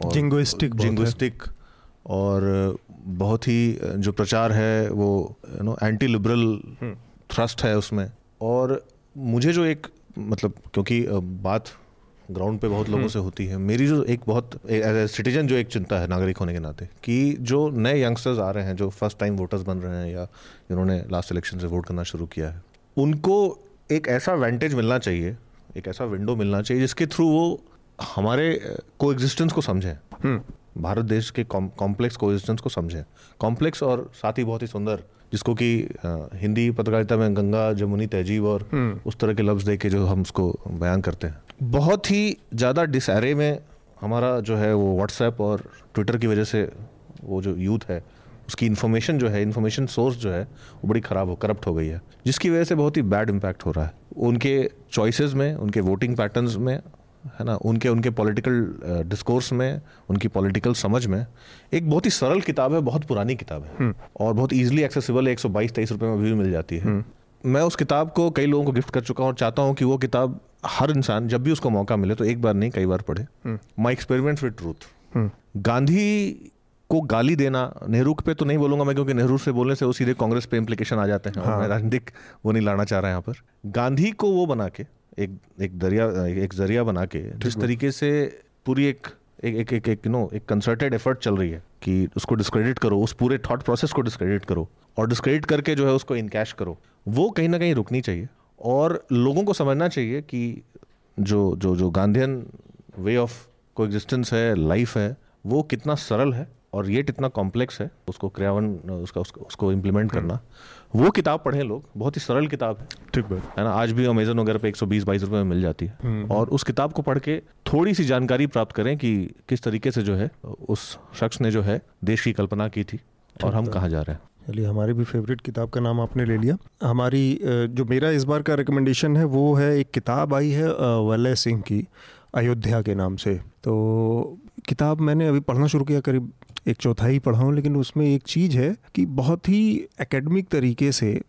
जिंगोइस्टिक जिंगोइस्टिक और बहुत ही जो प्रचार है वो you know anti liberal thrust है उसमें और मुझे जो एक मतलब क्योंकि बात ग्राउंड पे बहुत लोगों हम्म। से होती है मेरी जो एक बहुत एज ए सिटीजन जो एक चिंता है नागरिक होने के नाते कि जो नए यंगस्टर्स आ रहे हैं जो फ़र्स्ट टाइम वोटर्स बन रहे हैं या जिन्होंने लास्ट इलेक्शन से वोट करना शुरू किया है उनको एक ऐसा वेंटेज मिलना चाहिए एक ऐसा विंडो मिलना चाहिए जिसके थ्रू वो हमारे को एग्जिस्टेंस को समझें हम्म। भारत देश के कॉम्प्लेक्स को एग्जिस्टेंस को समझें कॉम्प्लेक्स और साथ ही बहुत ही सुंदर जिसको कि हिंदी पत्रकारिता में गंगा जमुनी तहजीब और हम्म। उस तरह के लफ्ज़ दे के जो हम उसको बयान करते हैं। बहुत ही ज़्यादा डिसहरे में हमारा जो है वो व्हाट्सएप और ट्विटर की वजह से वो जो यूथ है उसकी इन्फॉर्मेशन जो है इन्फॉर्मेशन सोर्स जो है वो बड़ी ख़राब हो करप्ट हो गई है। जिसकी वजह से बहुत ही बैड इम्पैक्ट हो रहा है। उनके चॉइसेस में उनके वोटिंग पैटर्न्स में है ना उनके उनके पॉलिटिकल डिस्कोर्स में उनकी पॉलिटिकल समझ में एक बहुत ही सरल किताब है बहुत पुरानी किताब है। हम्म। और बहुत ईजिली एक्सेसिबल है एक सौ बाईस तेईस रुपये में भी मिल जाती है। हम्म। मैं उस किताब को कई लोगों को गिफ्ट कर चुका हूँ और चाहता हूँ कि वो किताब हर इंसान जब भी उसको मौका मिले तो एक बार नहीं कई बार पढ़े। My experiment with truth Gandhi को गाली देना नेहरू पे तो नहीं बोलूँगा मैं क्योंकि नेहरू से बोलने से वो सीधे कांग्रेस पे इम्प्लीकेशन आ जाते हैं हाँ। राजनीतिक वो नहीं लाना चाह रहा है यहाँ पर। गांधी को वो बना के एक एक दरिया एक ज़रिया बना के जिस तरीके से पूरी एक एक एक एक, एक नो एक कंसर्टेड एफर्ट चल रही है कि उसको डिस्क्रेडिट करो उस पूरे थॉट प्रोसेस को डिस्क्रेडिट करो और डिस्क्रेडिट करके जो है उसको इनकैश करो। वो कहीं ना कहीं रुकनी चाहिए और लोगों को समझना चाहिए कि जो जो जो गांधीन वे ऑफ़ को एग्जिस्टेंस है लाइफ है वो कितना सरल है और ये कितना कॉम्प्लेक्स है उसको क्रियावन उसका उसको, उसको इम्प्लीमेंट। करना। वो किताब पढ़ें लोग बहुत ही सरल किताब है। ठीक बात। है ना? आज भी अमेजन वगैरह पे 120 बाईस रुपए में मिल जाती है। हम्म। और उस किताब को पढ़ के थोड़ी सी जानकारी प्राप्त करें कि किस तरीके से जो है उस शख्स ने जो है देश की कल्पना की थी और हम कहाँ जा रहे हैं। चलिए हमारी भी फेवरेट किताब का नाम आपने ले लिया। हमारी जो मेरा इस बार का रिकमेंडेशन है वो है एक किताब आई है वलय सिंह की अयोध्या के नाम से। तो किताब मैंने अभी पढ़ना शुरू किया करीब एक चौथाई पढ़ा हूँ लेकिन उसमें एक चीज़ है कि बहुत ही एकेडमिक तरीके से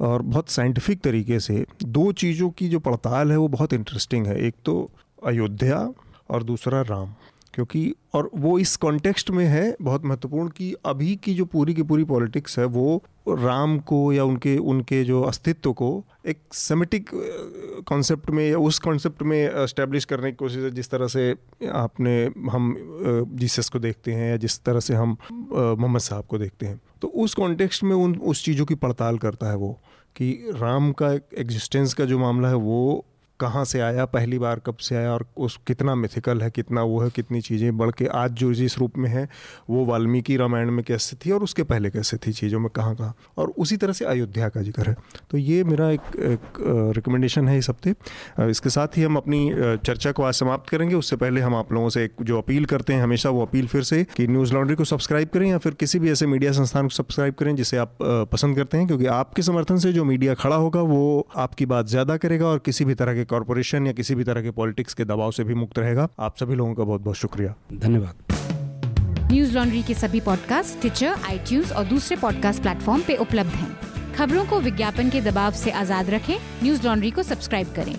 और बहुत साइंटिफिक तरीके से दो चीज़ों की जो पड़ताल है, वो बहुत इंटरेस्टिंग है। एक तो अयोध्या और दूसरा राम। क्योंकि, और वो इस कॉन्टेक्स्ट में है बहुत महत्वपूर्ण कि अभी की जो पूरी की पूरी पॉलिटिक्स है, वो राम को या उनके उनके जो अस्तित्व को एक सेमेटिक कॉन्सेप्ट में या उस कॉन्सेप्ट में इस्टेब्लिश करने की कोशिश है, जिस तरह से आपने हम जीसस को देखते हैं या जिस तरह से हम मोहम्मद साहब को देखते हैं। तो उस कॉन्टेक्स्ट में उन, उस चीज़ों की पड़ताल करता है वो कि राम का एग्जिस्टेंस का जो मामला है, वो कहाँ से आया पहली बार कब से आया और उस कितना मिथिकल है कितना वो है कितनी चीज़ें बढ़ के आज जो जिस रूप में है वो वाल्मीकि रामायण में कैसे थी और उसके पहले कैसे थी चीज़ों में कहाँ कहाँ। और उसी तरह से अयोध्या का ज़िक्र है। तो ये मेरा एक, रिकमेंडेशन है इस हफ़्ते इसके साथ ही हम अपनी चर्चा को आज समाप्त करेंगे। उससे पहले हम आप लोगों से एक जो अपील करते हैं हमेशा वो अपील फिर से कि न्यूज़ लॉन्ड्री को सब्सक्राइब करें या फिर किसी भी ऐसे मीडिया संस्थान को सब्सक्राइब करें जिसे आप पसंद करते हैं क्योंकि आपके समर्थन से जो मीडिया खड़ा होगा वो आपकी बात ज़्यादा करेगा और किसी भी तरह के कॉरपोरेशन या किसी भी तरह के पॉलिटिक्स के दबाव से भी मुक्त रहेगा। आप सभी लोगों का बहुत बहुत शुक्रिया। धन्यवाद। न्यूज़ लॉन्ड्री के सभी पॉडकास्ट ट्विटर आई और दूसरे पॉडकास्ट प्लेटफॉर्म पे उपलब्ध हैं। खबरों को विज्ञापन के दबाव से आज़ाद रखें। न्यूज़ लॉन्ड्री को सब्सक्राइब करें।